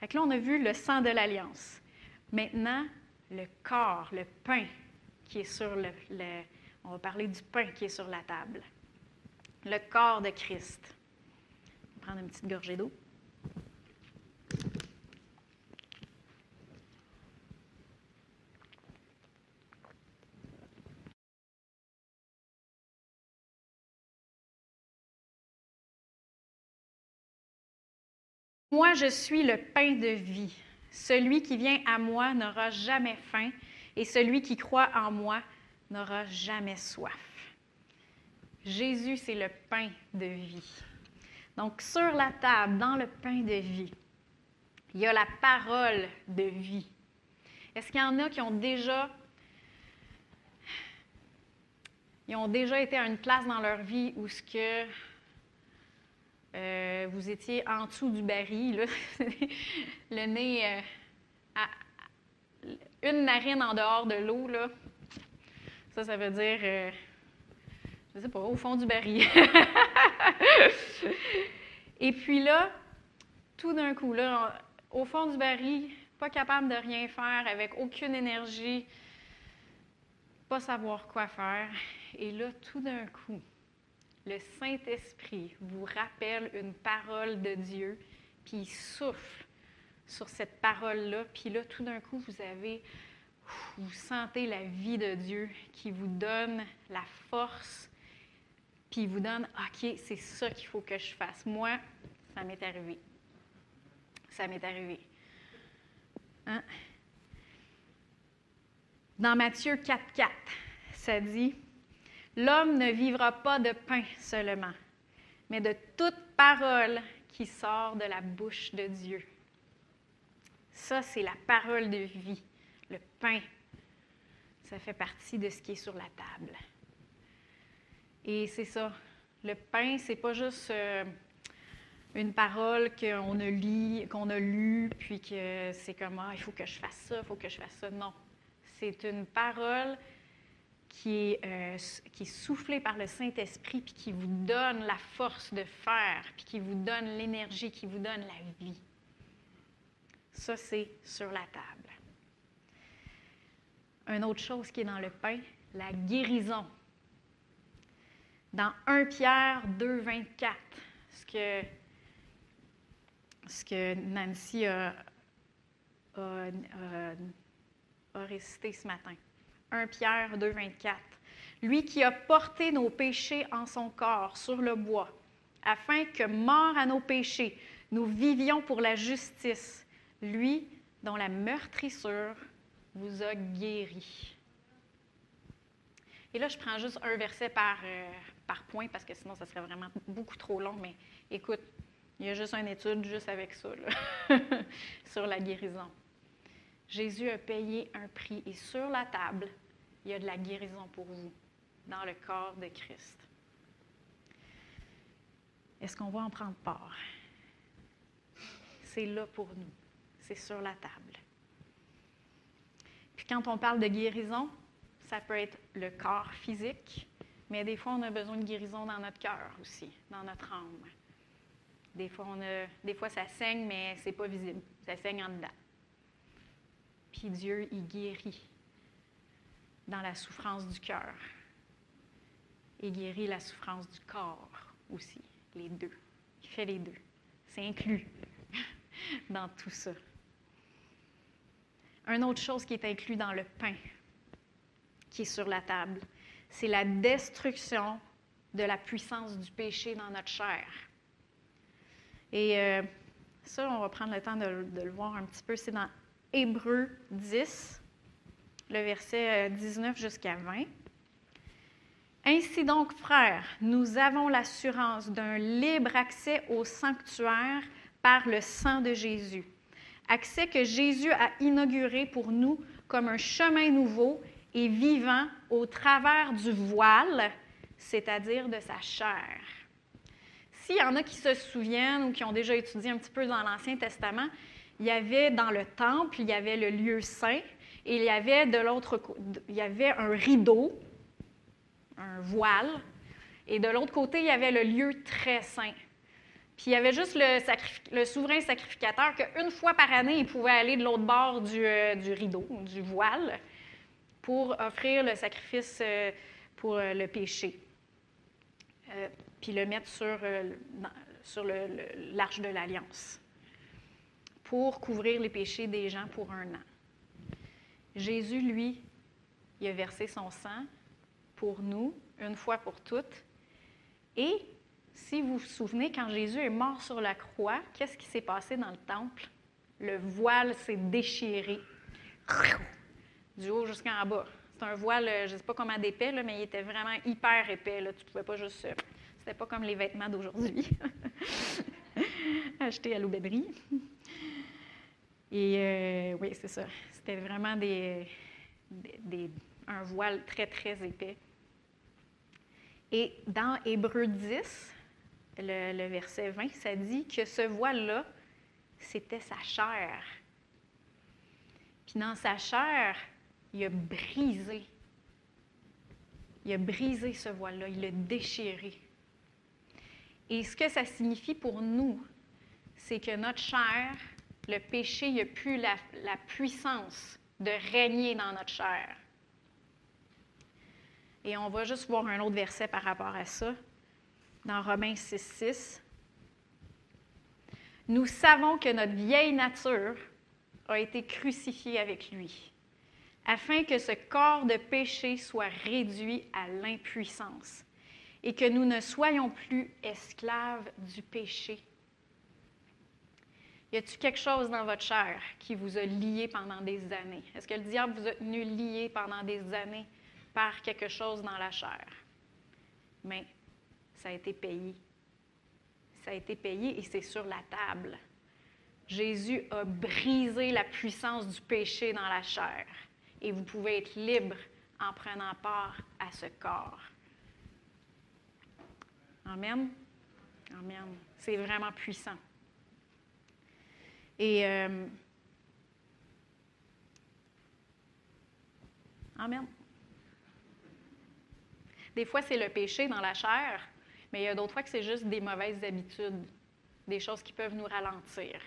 Là, on a vu le sang de l'Alliance. Maintenant, le corps, le pain qui est sur le, On va parler du pain qui est sur la table. Le corps de Christ prendre une petite gorgée d'eau. Moi, je suis le pain de vie. Celui qui vient à moi n'aura jamais faim, et celui qui croit en moi n'aura jamais soif. Jésus, c'est le pain de vie. Donc, sur la table, dans le pain de vie, il y a la parole de vie. Est-ce qu'il y en a qui ont déjà ont déjà été à une place dans leur vie où ce que euh, vous étiez en dessous du baril, le nez euh, à, une narine en dehors de l'eau, là. Ça, ça veut dire euh, je ne sais pas, au fond du baril. Et puis là, tout d'un coup, là, au fond du baril, pas capable de rien faire, avec aucune énergie, pas savoir quoi faire. Et là, tout d'un coup, le Saint-Esprit vous rappelle une parole de Dieu, puis il souffle sur cette parole-là, puis là, tout d'un coup, vous avez, vous sentez la vie de Dieu qui vous donne la force puis il vous donne, OK, c'est ça qu'il faut que je fasse. Moi, ça m'est arrivé. Ça m'est arrivé. Hein? Dans Matthieu 4, 4, ça dit, L'homme ne vivra pas de pain seulement, mais de toute parole qui sort de la bouche de Dieu. Ça, c'est la parole de vie, le pain. Ça fait partie de ce qui est sur la table. Et c'est ça. Le pain, c'est pas juste euh, une parole qu'on a lu, qu'on a lu, puis que c'est comme ah, il faut que je fasse ça, il faut que je fasse ça. Non, c'est une parole qui est, euh, qui est soufflée par le Saint-Esprit, puis qui vous donne la force de faire, puis qui vous donne l'énergie, qui vous donne la vie. Ça, c'est sur la table. Une autre chose qui est dans le pain, la guérison Dans 1 Pierre 2, 24, ce que, ce que Nancy a, a récité ce matin. 1 Pierre 2, 24. Lui qui a porté nos péchés en son corps sur le bois, afin que, mort à nos péchés, nous vivions pour la justice. Lui dont la meurtrissure vous a guéri. Et là, je prends juste un verset par, euh, par point parce que sinon, ça serait vraiment beaucoup trop long. Mais écoute, il y a juste une étude juste avec ça, sur la guérison. Jésus a payé un prix et sur la table, il y a de la guérison pour vous dans le corps de Christ. Est-ce qu'on va en prendre part? C'est là pour nous. C'est sur la table. Puis quand on parle de guérison, ça peut être le corps physique, mais des fois, on a besoin de guérison dans notre cœur aussi, dans notre âme. Des fois, on a, des fois ça saigne, mais ce n'est pas visible. Ça saigne en dedans. Puis Dieu, il guérit dans la souffrance du cœur. Il guérit la souffrance du corps aussi, les deux. Il fait les deux. C'est inclus dans tout ça. Une autre chose qui est inclus dans le pain qui est sur la table, c'est la destruction de la puissance du péché dans notre chair. Et euh, ça, on va prendre le temps de, de le voir un petit peu. C'est dans Hébreu 10, le verset 19 jusqu'à 20. Ainsi donc, frères, nous avons l'assurance d'un libre accès au sanctuaire par le sang de Jésus. Accès que Jésus a inauguré pour nous comme un chemin nouveau et vivant au travers du voile, c'est-à-dire de sa chair. S'il y en a qui se souviennent ou qui ont déjà étudié un petit peu dans l'Ancien Testament, il y avait dans le temple, il y avait le lieu saint et il y avait de l'autre il un rideau, un voile, et de l'autre côté, il y avait le lieu très saint. Puis il y avait juste le, souverain sacrificateur qu'une fois par année, il pouvait aller de l'autre bord du, euh, rideau, du voile, pour offrir le sacrifice euh, pour euh, le péché. puis le mettre sur l'arche de l'Alliance, pour couvrir les péchés des gens pour un an. Jésus, lui, il a versé son sang pour nous, une fois pour toutes, et si vous vous souvenez, quand Jésus est mort sur la croix, qu'est-ce qui s'est passé dans le temple? Le voile s'est déchiré du haut jusqu'en bas. C'est un voile, euh, je ne sais pas comment d'épais, mais il était vraiment hyper épais. Tu ne pouvais pas juste. Euh, c'était pas comme les vêtements d'aujourd'hui, achetés à l'aubainerie. Et euh, oui, c'est ça. C'était vraiment des, un voile très, très épais. Et dans Hébreu 10, le, verset 20, ça dit que ce voile-là, c'était sa chair. Puis dans sa chair, il a brisé. Il a brisé ce voile-là, il l'a déchiré. Et ce que ça signifie pour nous, c'est que notre chair, le péché, n'a plus la, la puissance de régner dans notre chair. Et on va juste voir un autre verset par rapport à ça dans Romains 6, 6. Nous savons que notre vieille nature a été crucifiée avec lui, afin que ce corps de péché soit réduit à l'impuissance et que nous ne soyons plus esclaves du péché. Y a-t-il quelque chose dans votre chair qui vous a lié pendant des années? Est-ce que le diable vous a tenu lié pendant des années par quelque chose dans la chair? Mais ça a été payé. Ça a été payé et c'est sur la table. Jésus a brisé la puissance du péché dans la chair et vous pouvez être libre en prenant part à ce corps. Amen. Amen. C'est vraiment puissant. Et euh, Amen. Des fois, c'est le péché dans la chair, mais il y a d'autres fois que c'est juste des mauvaises habitudes, des choses qui peuvent nous ralentir.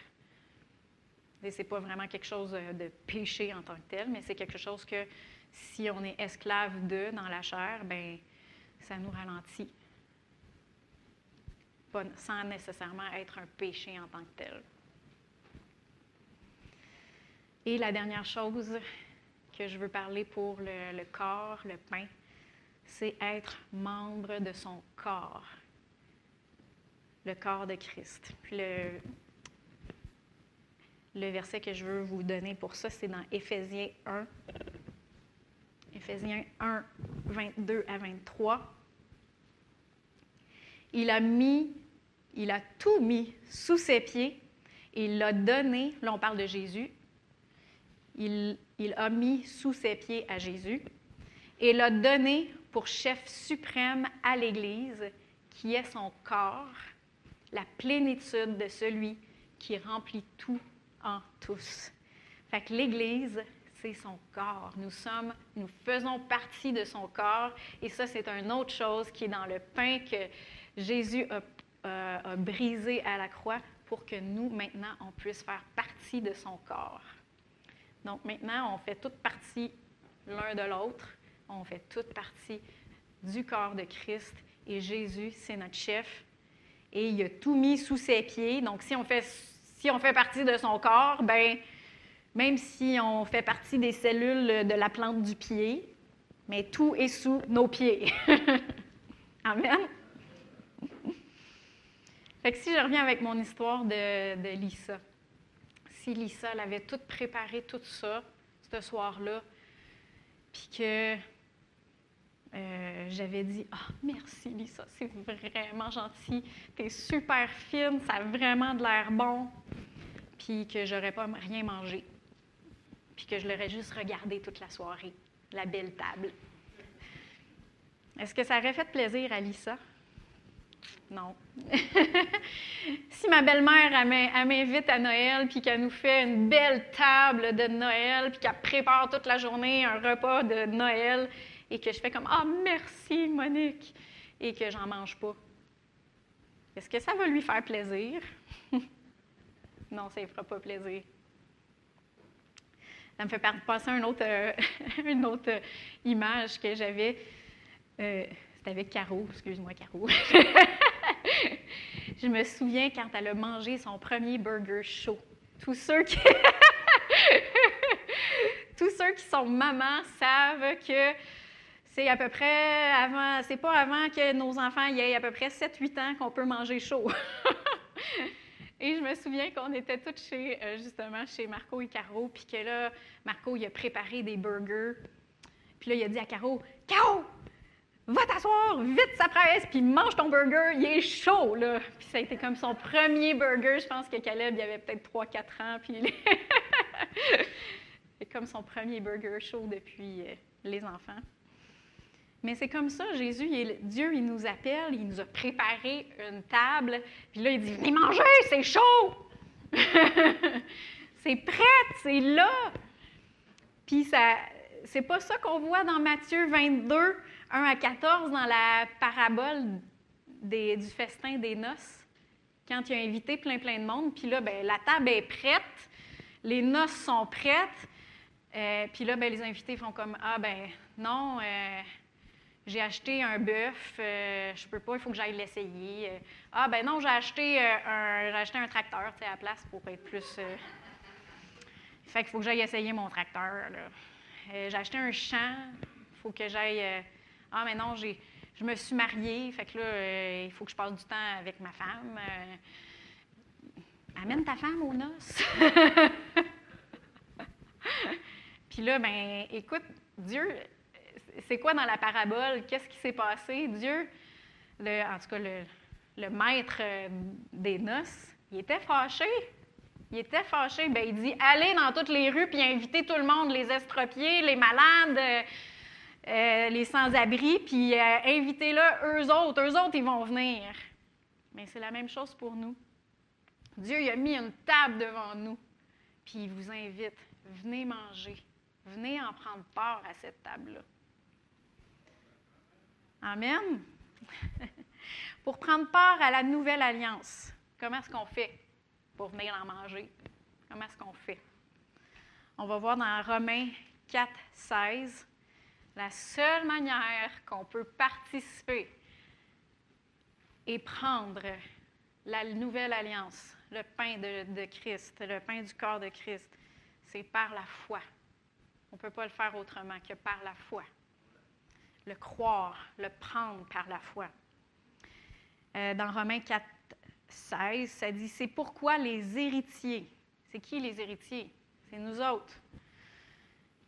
Et ce n'est pas vraiment quelque chose de péché en tant que tel, mais c'est quelque chose que si on est esclave de dans la chair, ben ça nous ralentit. pas, sans nécessairement être un péché en tant que tel. Et la dernière chose que je veux parler pour le, corps, le pain, c'est être membre de son corps, le corps de Christ. Le verset que je veux vous donner pour ça, c'est dans Éphésiens 1. Éphésiens 1, 22 à 23. Il a mis, il a tout mis sous ses pieds et il l'a donné, là on parle de Jésus, il, a mis sous ses pieds à Jésus et l'a donné pour chef suprême à l'Église, qui est son corps, la plénitude de celui qui remplit tout en tous. Fait que l'Église, c'est son corps. Nous sommes, nous faisons partie de son corps, et ça, c'est une autre chose qui est dans le pain que Jésus a, euh, a brisé à la croix pour que nous, maintenant, on puisse faire partie de son corps. Donc maintenant, on fait toute partie l'un de l'autre. On fait toute partie du corps de Christ. Et Jésus, c'est notre chef. Et il a tout mis sous ses pieds. Donc si on fait, si on fait partie de son corps, ben même si on fait partie des cellules de la plante du pied, mais tout est sous nos pieds. Amen. Fait que si je reviens avec mon histoire de, de Lisa, si Lisa avait tout préparé, tout ça, ce soir-là, puis que euh, j'avais dit Ah, merci Lisa, c'est vraiment gentil, t'es super fine, ça a vraiment de l'air bon, puis que j'aurais pas rien mangé, puis que je l'aurais juste regardé toute la soirée, la belle table. Est-ce que ça aurait fait plaisir à Lisa? Non. si ma belle-mère, elle m'invite à Noël, puis qu'elle nous fait une belle table de Noël, puis qu'elle prépare toute la journée un repas de Noël, et que je fais comme Ah, merci, Monique, et que j'en mange pas, est-ce que ça va lui faire plaisir? non, ça ne fera pas plaisir. Ça me fait passer une autre, une autre image que j'avais. Euh, avec Caro, excuse-moi, Caro. je me souviens quand elle a mangé son premier burger chaud. Tous ceux qui, Tous ceux qui sont mamans savent que c'est à peu près avant, c'est pas avant que nos enfants aient à peu près 7-8 ans qu'on peut manger chaud. Et je me souviens qu'on était tous chez, euh, justement, chez Marco et Caro, puis que là, Marco, il a préparé des burgers. Puis là, il a dit à Caro, Caro, va t'asseoir, vite, ça presse, puis mange ton burger, il est chaud, là. Puis ça a été comme son premier burger. Je pense que Caleb, il avait peut-être 3-4 ans, puis il c'est comme son premier burger chaud depuis euh, les enfants. Mais c'est comme ça, Jésus, Dieu, il nous appelle, il nous a préparé une table, puis là, il dit Venez manger, c'est chaud C'est prêt, c'est là Puis ça, c'est pas ça qu'on voit dans Matthieu 22, 1 à 14, dans la parabole du festin des noces, quand il a invité plein, plein de monde, puis là, ben, la table est prête, les noces sont prêtes, euh, puis là, ben, les invités font comme Ah, ben non, euh, j'ai acheté un bœuf, euh, je peux pas, il faut que j'aille l'essayer. Euh, ah, ben non, j'ai acheté, un, acheté un tracteur à la place pour être plus. fait qu'il faut que j'aille essayer mon tracteur. j'ai acheté un champ, il faut que j'aille. Ah, mais non, j'ai, je me suis mariée, fait que là, il faut que je passe du temps avec ma femme. amène ta femme aux noces. Puis là, ben, écoute, Dieu, c'est quoi dans la parabole? Qu'est-ce qui s'est passé? Dieu, le, en tout cas le, maître euh, des noces, il était fâché. Il était fâché. Bien, il dit Allez dans toutes les rues puis invitez tout le monde, les estropiés, les malades, euh, euh, les sans-abri, puis invitez-le, eux autres. Eux autres, ils vont venir. Mais c'est la même chose pour nous. Dieu il a mis une table devant nous, puis il vous invite venez manger, venez en prendre part à cette table-là. Amen. pour prendre part à la nouvelle alliance, comment est-ce qu'on fait pour venir en manger? Comment est-ce qu'on fait? On va voir dans Romains 4, 16, la seule manière qu'on peut participer et prendre la nouvelle alliance, le pain de, Christ, le pain du corps de Christ, c'est par la foi. On ne peut pas le faire autrement que par la foi. Le croire, le prendre par la foi. Euh, dans Romains 4, 16, ça dit C'est pourquoi les héritiers, c'est qui les héritiers? C'est nous autres.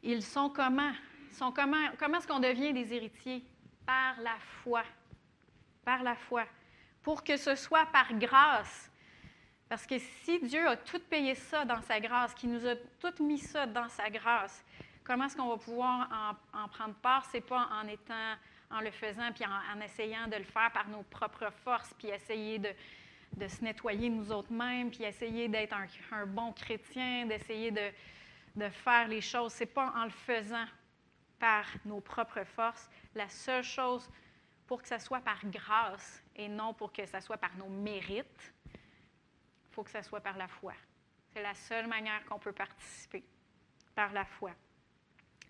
Ils sont comment? Comment, est-ce qu'on devient des héritiers? Par la foi. Par la foi. Pour que ce soit par grâce. Parce que si Dieu a tout payé ça dans sa grâce, qu'il nous a tout mis ça dans sa grâce, comment est-ce qu'on va pouvoir en, prendre part? C'est pas en étant, en le faisant, puis en, essayant de le faire par nos propres forces, puis essayer de, se nettoyer nous autres mêmes, puis essayer d'être un, bon chrétien, d'essayer de, de, faire les choses. C'est pas en le faisant par nos propres forces. La seule chose pour que ça soit par grâce et non pour que ça soit par nos mérites, il faut que ça soit par la foi. C'est la seule manière qu'on peut participer, par la foi,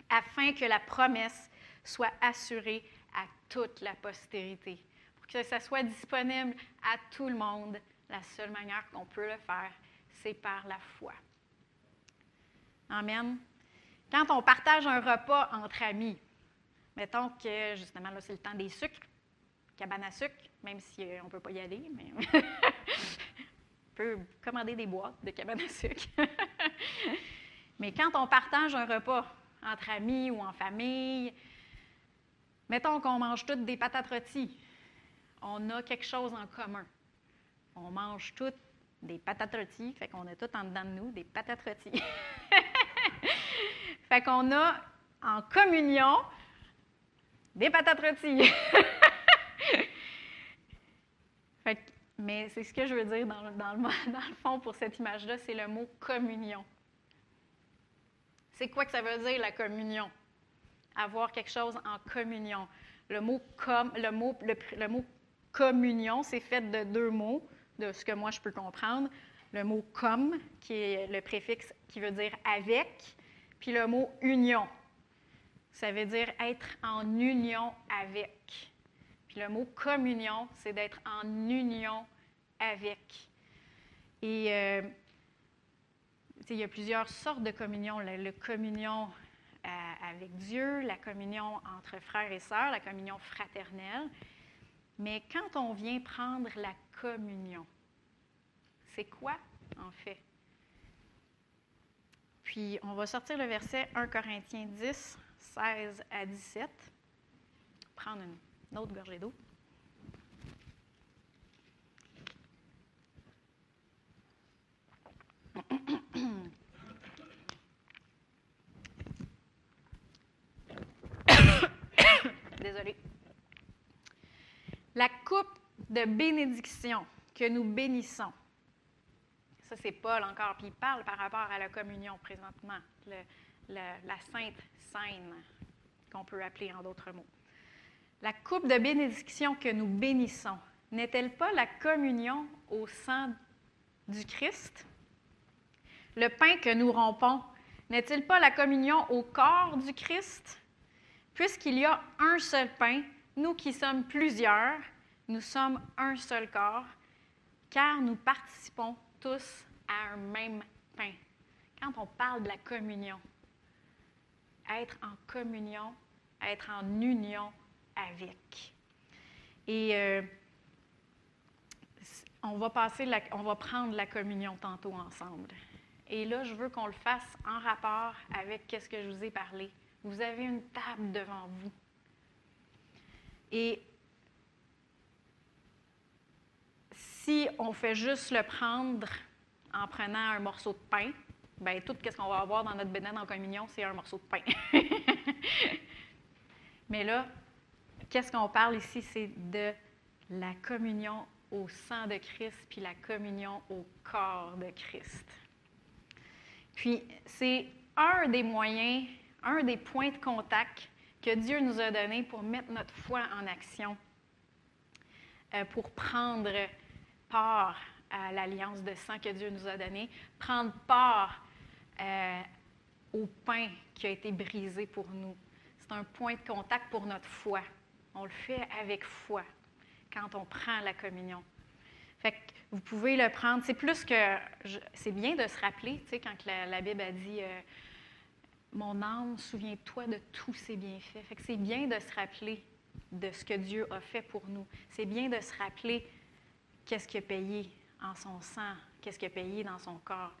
afin que la promesse soit assurée à toute la postérité. Pour que ça soit disponible à tout le monde, la seule manière qu'on peut le faire, c'est par la foi. Amen. Quand on partage un repas entre amis, mettons que justement là, c'est le temps des sucres, cabane à sucre, même si euh, on ne peut pas y aller, mais on peut commander des boîtes de cabane à sucre. mais quand on partage un repas entre amis ou en famille, mettons qu'on mange toutes des patates rôties, on a quelque chose en commun. On mange toutes des patates rôties, fait qu'on a tout en dedans de nous des patates rôties. fait qu'on a en communion des patates rôties. mais c'est ce que je veux dire dans, dans, le, le fond pour cette image-là, c'est le mot communion. C'est quoi que ça veut dire la communion? Avoir quelque chose en communion. Le mot, com, le mot, le mot communion, c'est fait de deux mots, de ce que moi je peux comprendre. Le mot comme, qui est le préfixe qui veut dire avec, puis le mot union. Ça veut dire être en union avec. Puis le mot communion, c'est d'être en union avec. Et euh, il y a plusieurs sortes de communion. La, communion euh, avec Dieu, la communion entre frères et sœurs, la communion fraternelle. Mais quand on vient prendre la communion, c'est quoi en fait? Puis on va sortir le verset 1 Corinthiens 10, 16 à 17. Prendre une autre gorgée d'eau. Désolée. La coupe de bénédiction que nous bénissons ça, c'est Paul encore, puis il parle par rapport à la communion présentement, la sainte scène, qu'on peut appeler en d'autres mots. La coupe de bénédiction que nous bénissons, n'est-elle pas la communion au sang du Christ? Le pain que nous rompons, n'est-il pas la communion au corps du Christ? Puisqu'il y a un seul pain, nous qui sommes plusieurs, nous sommes un seul corps, car nous participons tous à un même pain. Quand on parle de la communion, être en communion, être en union avec. Et euh, on, va passer on va prendre la communion tantôt ensemble. Et là, je veux qu'on le fasse en rapport avec ce que je vous ai parlé. Vous avez une table devant vous. Et si on fait juste le prendre en prenant un morceau de pain, bien, tout ce qu'on va avoir dans notre bénin en communion, c'est un morceau de pain. Mais là, qu'est-ce qu'on parle ici? C'est de la communion au sang de Christ, puis la communion au corps de Christ. Puis, c'est un des moyens, un des points de contact que Dieu nous a donné pour mettre notre foi en action, euh, pour prendre part à l'alliance de sang que Dieu nous a donnée, prendre part euh, au pain qui a été brisé pour nous. C'est un point de contact pour notre foi. On le fait avec foi quand on prend la communion. Vous pouvez le prendre. C'est plus que. C'est bien de se rappeler, tu sais, quand la, Bible a dit euh, Mon âme, souviens-toi de tous ses bienfaits. C'est bien de se rappeler de ce que Dieu a fait pour nous. C'est bien de se rappeler qu'est-ce qu'il a payé en son sang, qu'est-ce qu'il a payé dans son corps.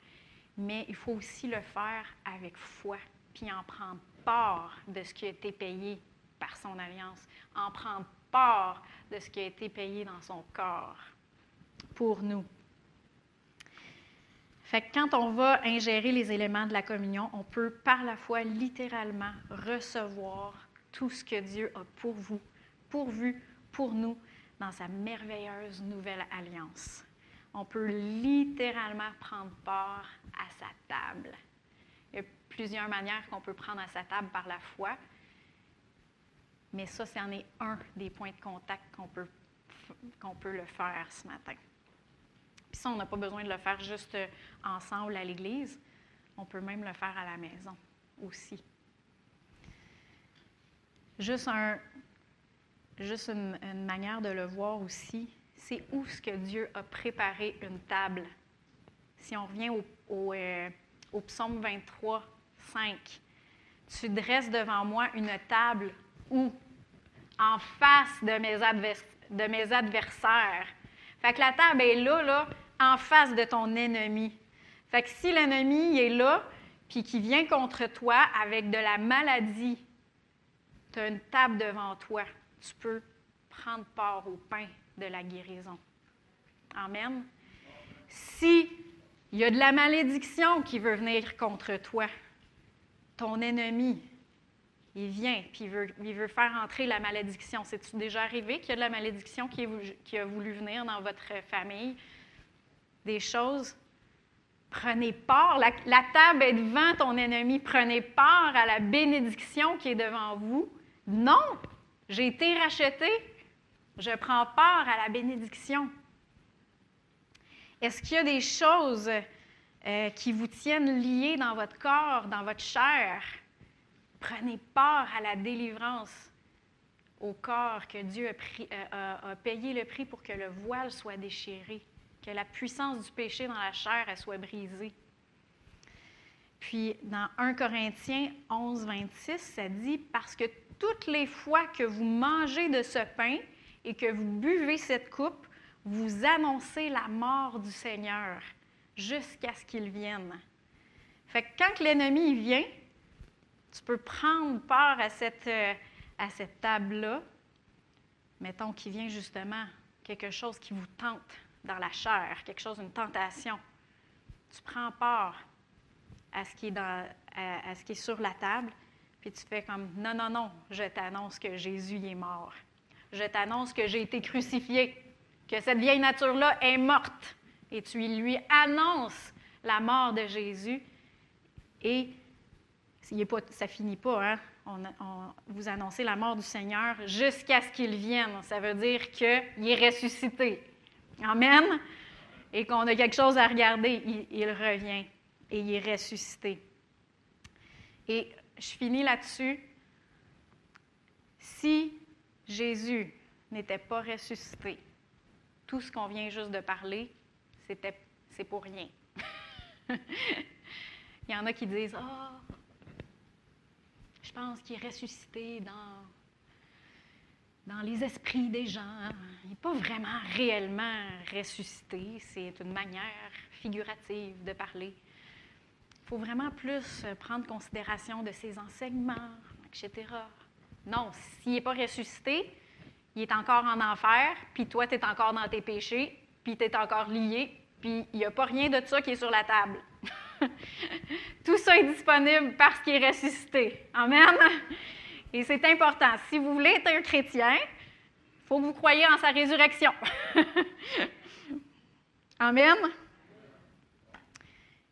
Mais il faut aussi le faire avec foi, puis en prendre part de ce qui a été payé par son alliance, en prendre part de ce qui a été payé dans son corps pour nous. Fait que quand on va ingérer les éléments de la communion, on peut par la foi littéralement recevoir tout ce que Dieu a pour vous, pourvu pour nous dans sa merveilleuse nouvelle alliance. On peut littéralement prendre part à sa table. Il y a plusieurs manières qu'on peut prendre à sa table par la foi, mais ça, c'en est un des points de contact qu'on peut, qu'on peut le faire ce matin. Puis ça, on n'a pas besoin de le faire juste ensemble à l'Église. On peut même le faire à la maison aussi. Juste, un, juste une, manière de le voir aussi, c'est où ce que Dieu a préparé une table. Si on revient au, euh, au psaume 23, 5, tu dresses devant moi une table où? En face de mes, de mes adversaires. Fait que la table est là, là, en face de ton ennemi. Fait que si l'ennemi est là, puis qui vient contre toi avec de la maladie, tu as une table devant toi, tu peux prendre part au pain de la guérison. Amen. Si il y a de la malédiction qui veut venir contre toi, ton ennemi, il vient, puis il veut, il veut faire entrer la malédiction. C'est-tu déjà arrivé qu'il y a de la malédiction qui, qui a voulu venir dans votre famille? des choses, prenez part. La, table est devant ton ennemi. Prenez part à la bénédiction qui est devant vous. Non, j'ai été racheté. Je prends part à la bénédiction. Est-ce qu'il y a des choses euh, qui vous tiennent liés dans votre corps, dans votre chair? Prenez part à la délivrance au corps que Dieu a, euh, a payé le prix pour que le voile soit déchiré que la puissance du péché dans la chair soit brisée. Puis dans 1 Corinthiens 11, 26, ça dit Parce que toutes les fois que vous mangez de ce pain et que vous buvez cette coupe, vous annoncez la mort du Seigneur jusqu'à ce qu'il vienne. Fait que quand l'ennemi vient, tu peux prendre part à cette, euh, à cette table-là. Mettons qu'il vient justement quelque chose qui vous tente dans la chair, quelque chose, une tentation, tu prends part à ce qui est, dans, à, ce qui est sur la table, puis tu fais comme non, non, non, je t'annonce que Jésus est mort. Je t'annonce que j'ai été crucifié, que cette vieille nature-là est morte. Et tu lui annonces la mort de Jésus. Et pas, ça finit pas, hein? On, vous annoncez la mort du Seigneur jusqu'à ce qu'il vienne. Ça veut dire qu'il est ressuscité. Amen. Et qu'on a quelque chose à regarder, il, revient et il est ressuscité. Et je finis là-dessus. Si Jésus n'était pas ressuscité, tout ce qu'on vient juste de parler, c'est pour rien. il y en a qui disent Ah, je pense qu'il est ressuscité dans dans les esprits des gens. Il n'est pas vraiment réellement ressuscité, c'est une manière figurative de parler. Faut vraiment plus prendre considération de ses enseignements, etc. Non, s'il n'est pas ressuscité, il est encore en enfer, puis toi, tu es encore dans tes péchés, puis tu es encore lié, puis il n'y a pas rien de ça qui est sur la table. Tout ça est disponible parce qu'il est ressuscité. Amen. Et c'est important. Si vous voulez être un chrétien, il faut que vous croyiez en sa résurrection. Amen.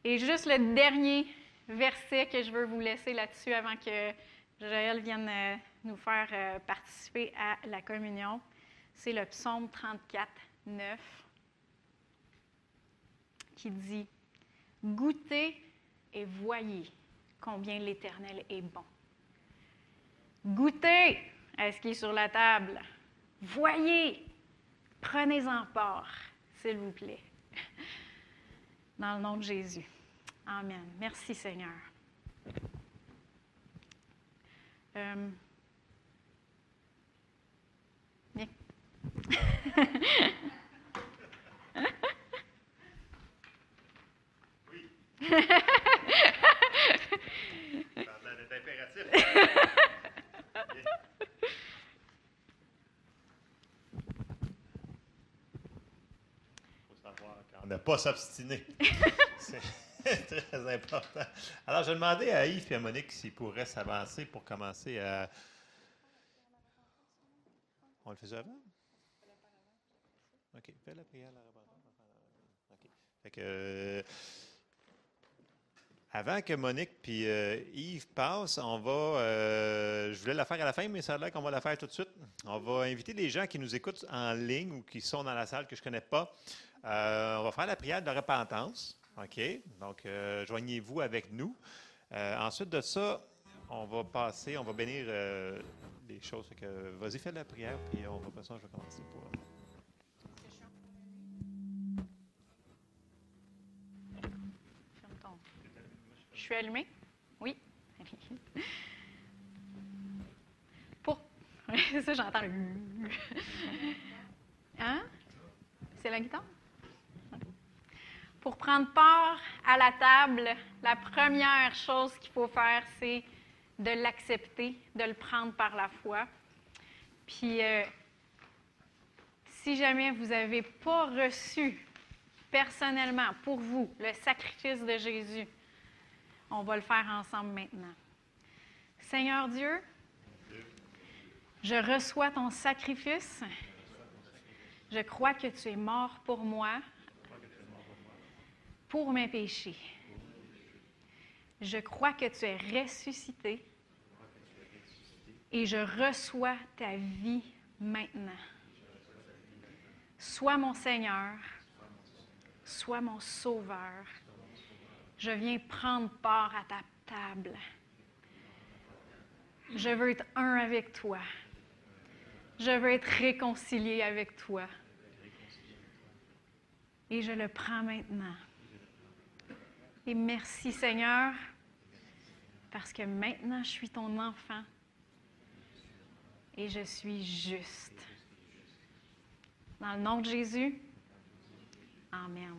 Et juste le dernier verset que je veux vous laisser là-dessus avant que Joël vienne euh, nous faire euh, participer à la communion, c'est le psaume 34, 9, qui dit Goûtez et voyez combien l'Éternel est bon. Goûtez à ce qui est sur la table. Voyez, prenez-en part. s'il vous plaît. Dans le nom de Jésus. Amen. Merci Seigneur. Euh, bien. Oui. N'a pas s'obstiner. Très important. Alors, je demandais à Yves et à Monique s'ils pourraient s'avancer pour commencer à. On le faisait avant? OK. Fais la prière. OK. Fait que. euh, avant que Monique puis euh, Yves passent, on va. euh, je voulais la faire à la fin, mais ça a l'air qu'on va la faire tout de suite. On va inviter les gens qui nous écoutent en ligne ou qui sont dans la salle que je ne connais pas. Euh, on va faire la prière de repentance. OK? Donc, euh, joignez-vous avec nous. Euh, ensuite de ça, on va passer, on va bénir euh, les choses. Fait que, vas-y, fais la prière, puis on va passer. Je vais commencer pour. Je suis allumée? Oui. Pour. Ça, j'entends le. Hein? C'est la guitare? Pour prendre part à la table, la première chose qu'il faut faire, c'est de l'accepter, de le prendre par la foi. Puis, euh, si jamais vous n'avez pas reçu personnellement, pour vous, le sacrifice de Jésus, on va le faire ensemble maintenant. Seigneur Dieu, je reçois ton sacrifice. Je crois que tu es mort pour moi, pour mes péchés. Je crois que tu es ressuscité et je reçois ta vie maintenant. Sois mon Seigneur, sois mon Sauveur. Je viens prendre part à ta table. Je veux être un avec toi. Je veux être réconcilié avec toi. Et je le prends maintenant. Et merci Seigneur, parce que maintenant je suis ton enfant et je suis juste. Dans le nom de Jésus, Amen.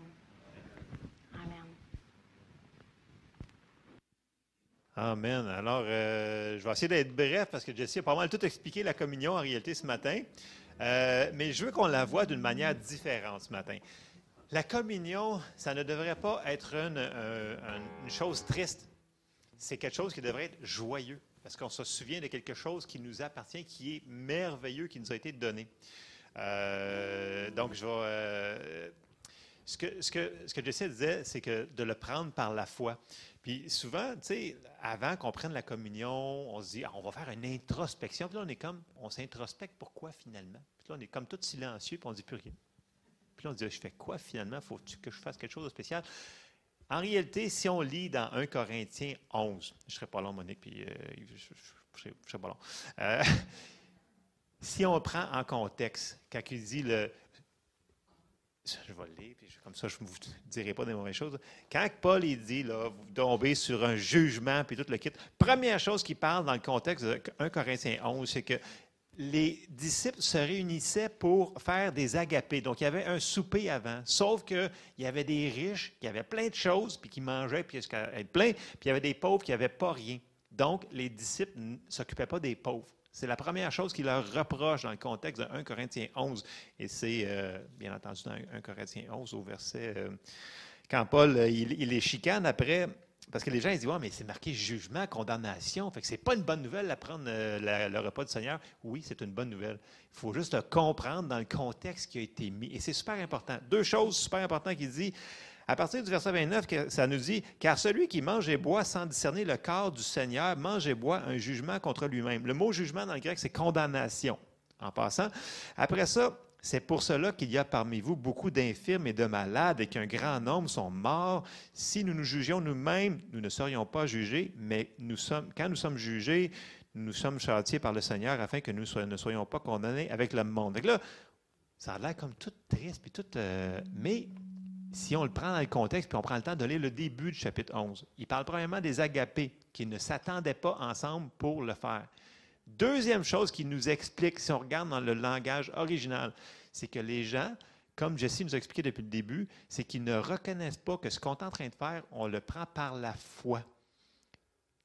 Amen. Amen. Alors, euh, je vais essayer d'être bref parce que Jessie a pas mal tout expliqué la communion en réalité ce matin. Euh, mais je veux qu'on la voie d'une manière différente ce matin. La communion, ça ne devrait pas être un- une chose triste. C'est quelque chose qui devrait être joyeux parce qu'on se souvient de quelque chose qui nous appartient, qui est merveilleux, qui nous a été donné. Euh, donc, je vais. euh, ce que, ce disait, c'est que de le prendre par la foi. Puis souvent, tu sais, avant qu'on prenne la communion, on se dit, Ah, on va faire une introspection. Puis là, on on s'introspecte pourquoi finalement? Puis là, on est comme tout silencieux, puis on ne dit plus rien. Puis là, on se dit, je fais quoi finalement? Faut-tu que je fasse quelque chose de spécial? En réalité, si on lit dans 1 Corinthiens 11, je ne serai pas long, Monique, puis euh, je ne serai, pas long. Euh, si on prend en contexte, quand il dit le. Je vais le lire, puis comme ça, je ne vous dirai pas des mauvaises choses. Quand Paul il dit, là, vous tombez sur un jugement, puis tout le kit, première chose qu'il parle dans le contexte de 1 Corinthiens 11, c'est que les disciples se réunissaient pour faire des agapés. Donc, il y avait un souper avant. Sauf qu'il y avait des riches qui avaient plein de choses, puis qui mangeaient, puis jusqu'à plein, puis il y avait des pauvres qui n'avaient pas rien. Donc, les disciples ne s'occupaient pas des pauvres. C'est la première chose qu'il leur reproche dans le contexte de 1 Corinthiens 11. Et c'est, euh, bien entendu, dans 1 Corinthiens 11, au verset... euh, quand Paul, euh, il, il les chicane après, parce que les gens ils disent, ouais, mais c'est marqué jugement, condamnation. Fait que c'est pas une bonne nouvelle d'apprendre euh, le repas du Seigneur. Oui, c'est une bonne nouvelle. Il faut juste le comprendre dans le contexte qui a été mis. Et c'est super important. Deux choses super importantes qu'il dit. À partir du verset 29, que ça nous dit Car celui qui mange et boit sans discerner le corps du Seigneur mange et boit un jugement contre lui-même. Le mot jugement dans le grec, c'est condamnation, en passant. Après ça, c'est pour cela qu'il y a parmi vous beaucoup d'infirmes et de malades et qu'un grand nombre sont morts. Si nous nous jugions nous-mêmes, nous ne serions pas jugés, mais nous sommes, quand nous sommes jugés, nous sommes châtiés par le Seigneur afin que nous ne soyons pas condamnés avec le monde. Donc là, Ça a l'air comme tout triste, tout. euh, mais si on le prend dans le contexte, puis on prend le temps de lire le début du chapitre 11, il parle premièrement des agapés qui ne s'attendaient pas ensemble pour le faire. Deuxième chose qu'il nous explique, si on regarde dans le langage original, c'est que les gens, comme Jesse nous a expliqué depuis le début, c'est qu'ils ne reconnaissent pas que ce qu'on est en train de faire, on le prend par la foi.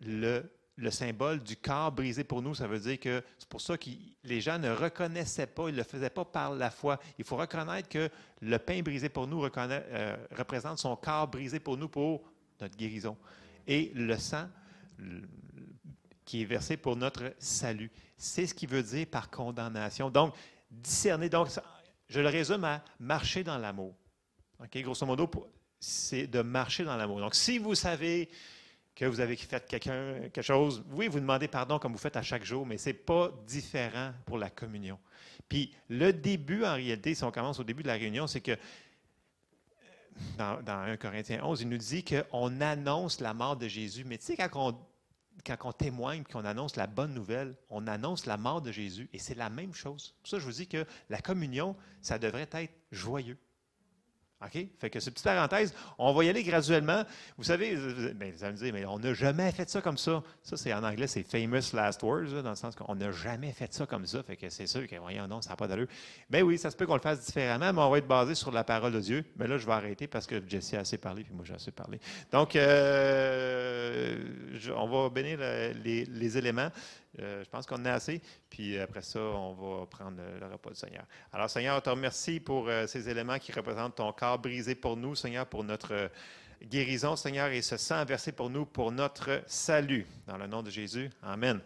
Le, le symbole du corps brisé pour nous, ça veut dire que c'est pour ça que les gens ne reconnaissaient pas, ils ne le faisaient pas par la foi. Il faut reconnaître que le pain brisé pour nous euh, représente son corps brisé pour nous pour notre guérison. Et le sang qui est versé pour notre salut. C'est ce qui veut dire par condamnation. Donc, discerner, donc, je le résume à marcher dans l'amour. OK? Grosso modo, c'est de marcher dans l'amour. Donc, si vous savez que vous avez fait quelque chose, oui, vous demandez pardon comme vous faites à chaque jour, mais ce n'est pas différent pour la communion. Puis le début, en réalité, si on commence au début de la réunion, c'est que dans, dans 1 Corinthiens 11, il nous dit qu'on annonce la mort de Jésus. Mais tu sais, quand on, quand on témoigne, qu'on annonce la bonne nouvelle, on annonce la mort de Jésus. Et c'est la même chose. Pour ça, je vous dis que la communion, ça devrait être joyeux. OK? Fait que cette petite parenthèse, on va y aller graduellement. Vous savez, ben, vous allez me dire, mais on n'a jamais fait ça comme ça. Ça, c'est en anglais, c'est famous last words, dans le sens qu'on n'a jamais fait ça comme ça. Fait que c'est sûr que, non, ça n'a pas d'allure. Mais oui, ça se peut qu'on le fasse différemment, mais on va être basé sur la parole de Dieu. Mais là, je vais arrêter parce que Jesse a assez parlé, puis moi, j'ai assez parlé. Donc, euh, on va bénir le- les, les éléments. Euh, je pense qu'on a assez. Puis après ça, on va prendre le, le repas du Seigneur. Alors, Seigneur, on te remercie pour euh, ces éléments qui représentent ton corps brisé pour nous, Seigneur, pour notre euh, guérison, Seigneur, et ce sang versé pour nous, pour notre salut. Dans le nom de Jésus. Amen.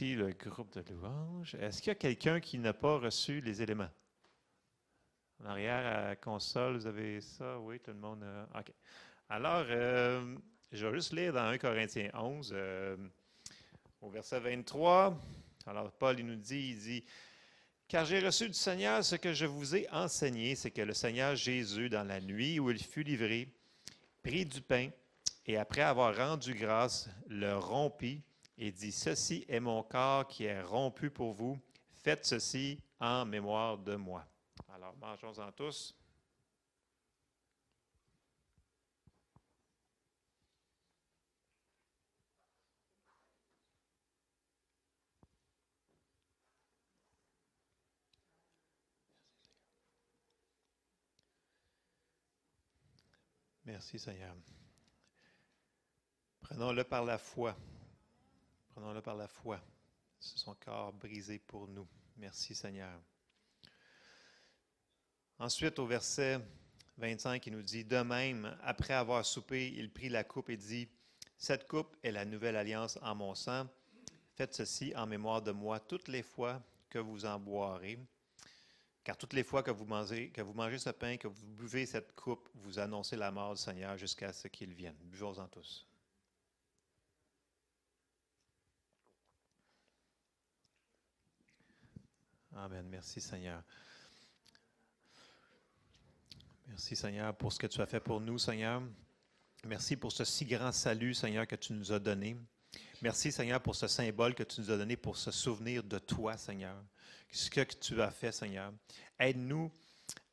Le groupe de louanges. Est-ce qu'il y a quelqu'un qui n'a pas reçu les éléments? En arrière, à la console, vous avez ça? Oui, tout le monde. OK. Alors, euh, je vais juste lire dans 1 Corinthiens 11, euh, au verset 23. Alors, Paul, il nous dit, il dit, Car j'ai reçu du Seigneur ce que je vous ai enseigné, c'est que le Seigneur Jésus, dans la nuit où il fut livré, prit du pain et après avoir rendu grâce, le rompit et dit, Ceci est mon corps qui est rompu pour vous. Faites ceci en mémoire de moi. Alors, mangeons-en tous. Merci Seigneur. Prenons-le par la foi. Prenons-le par la foi. C'est son corps brisé pour nous. Merci Seigneur. Ensuite, au verset 25, il nous dit, De même, après avoir soupé, il prit la coupe et dit, Cette coupe est la nouvelle alliance en mon sang. Faites ceci en mémoire de moi toutes les fois que vous en boirez. Car toutes les fois que vous mangez, que vous mangez ce pain, que vous buvez cette coupe, vous annoncez la mort du Seigneur jusqu'à ce qu'il vienne. Buvons-en tous. Amen. Merci Seigneur. Merci Seigneur pour ce que tu as fait pour nous, Seigneur. Merci pour ce si grand salut, Seigneur, que tu nous as donné. Merci, Seigneur, pour ce symbole que tu nous as donné pour se souvenir de toi, Seigneur. Ce que tu as fait, Seigneur. Aide-nous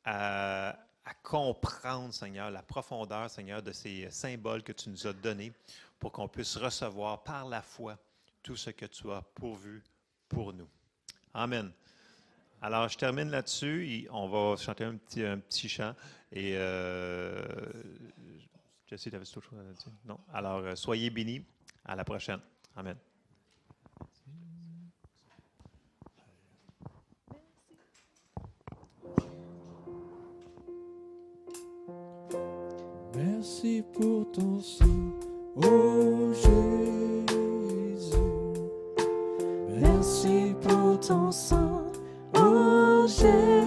à, comprendre, Seigneur, la profondeur, Seigneur, de ces symboles que tu nous as donnés pour qu'on puisse recevoir par la foi tout ce que tu as pourvu pour nous. Amen. Alors, je termine là-dessus. On va chanter un petit, un petit chant. Et euh, Jesse, tu avais autre chose à dire? Non? Alors, euh, soyez bénis. À la prochaine. Amen. Merci pour ton sang, oh Jésus. Merci pour ton sang. 是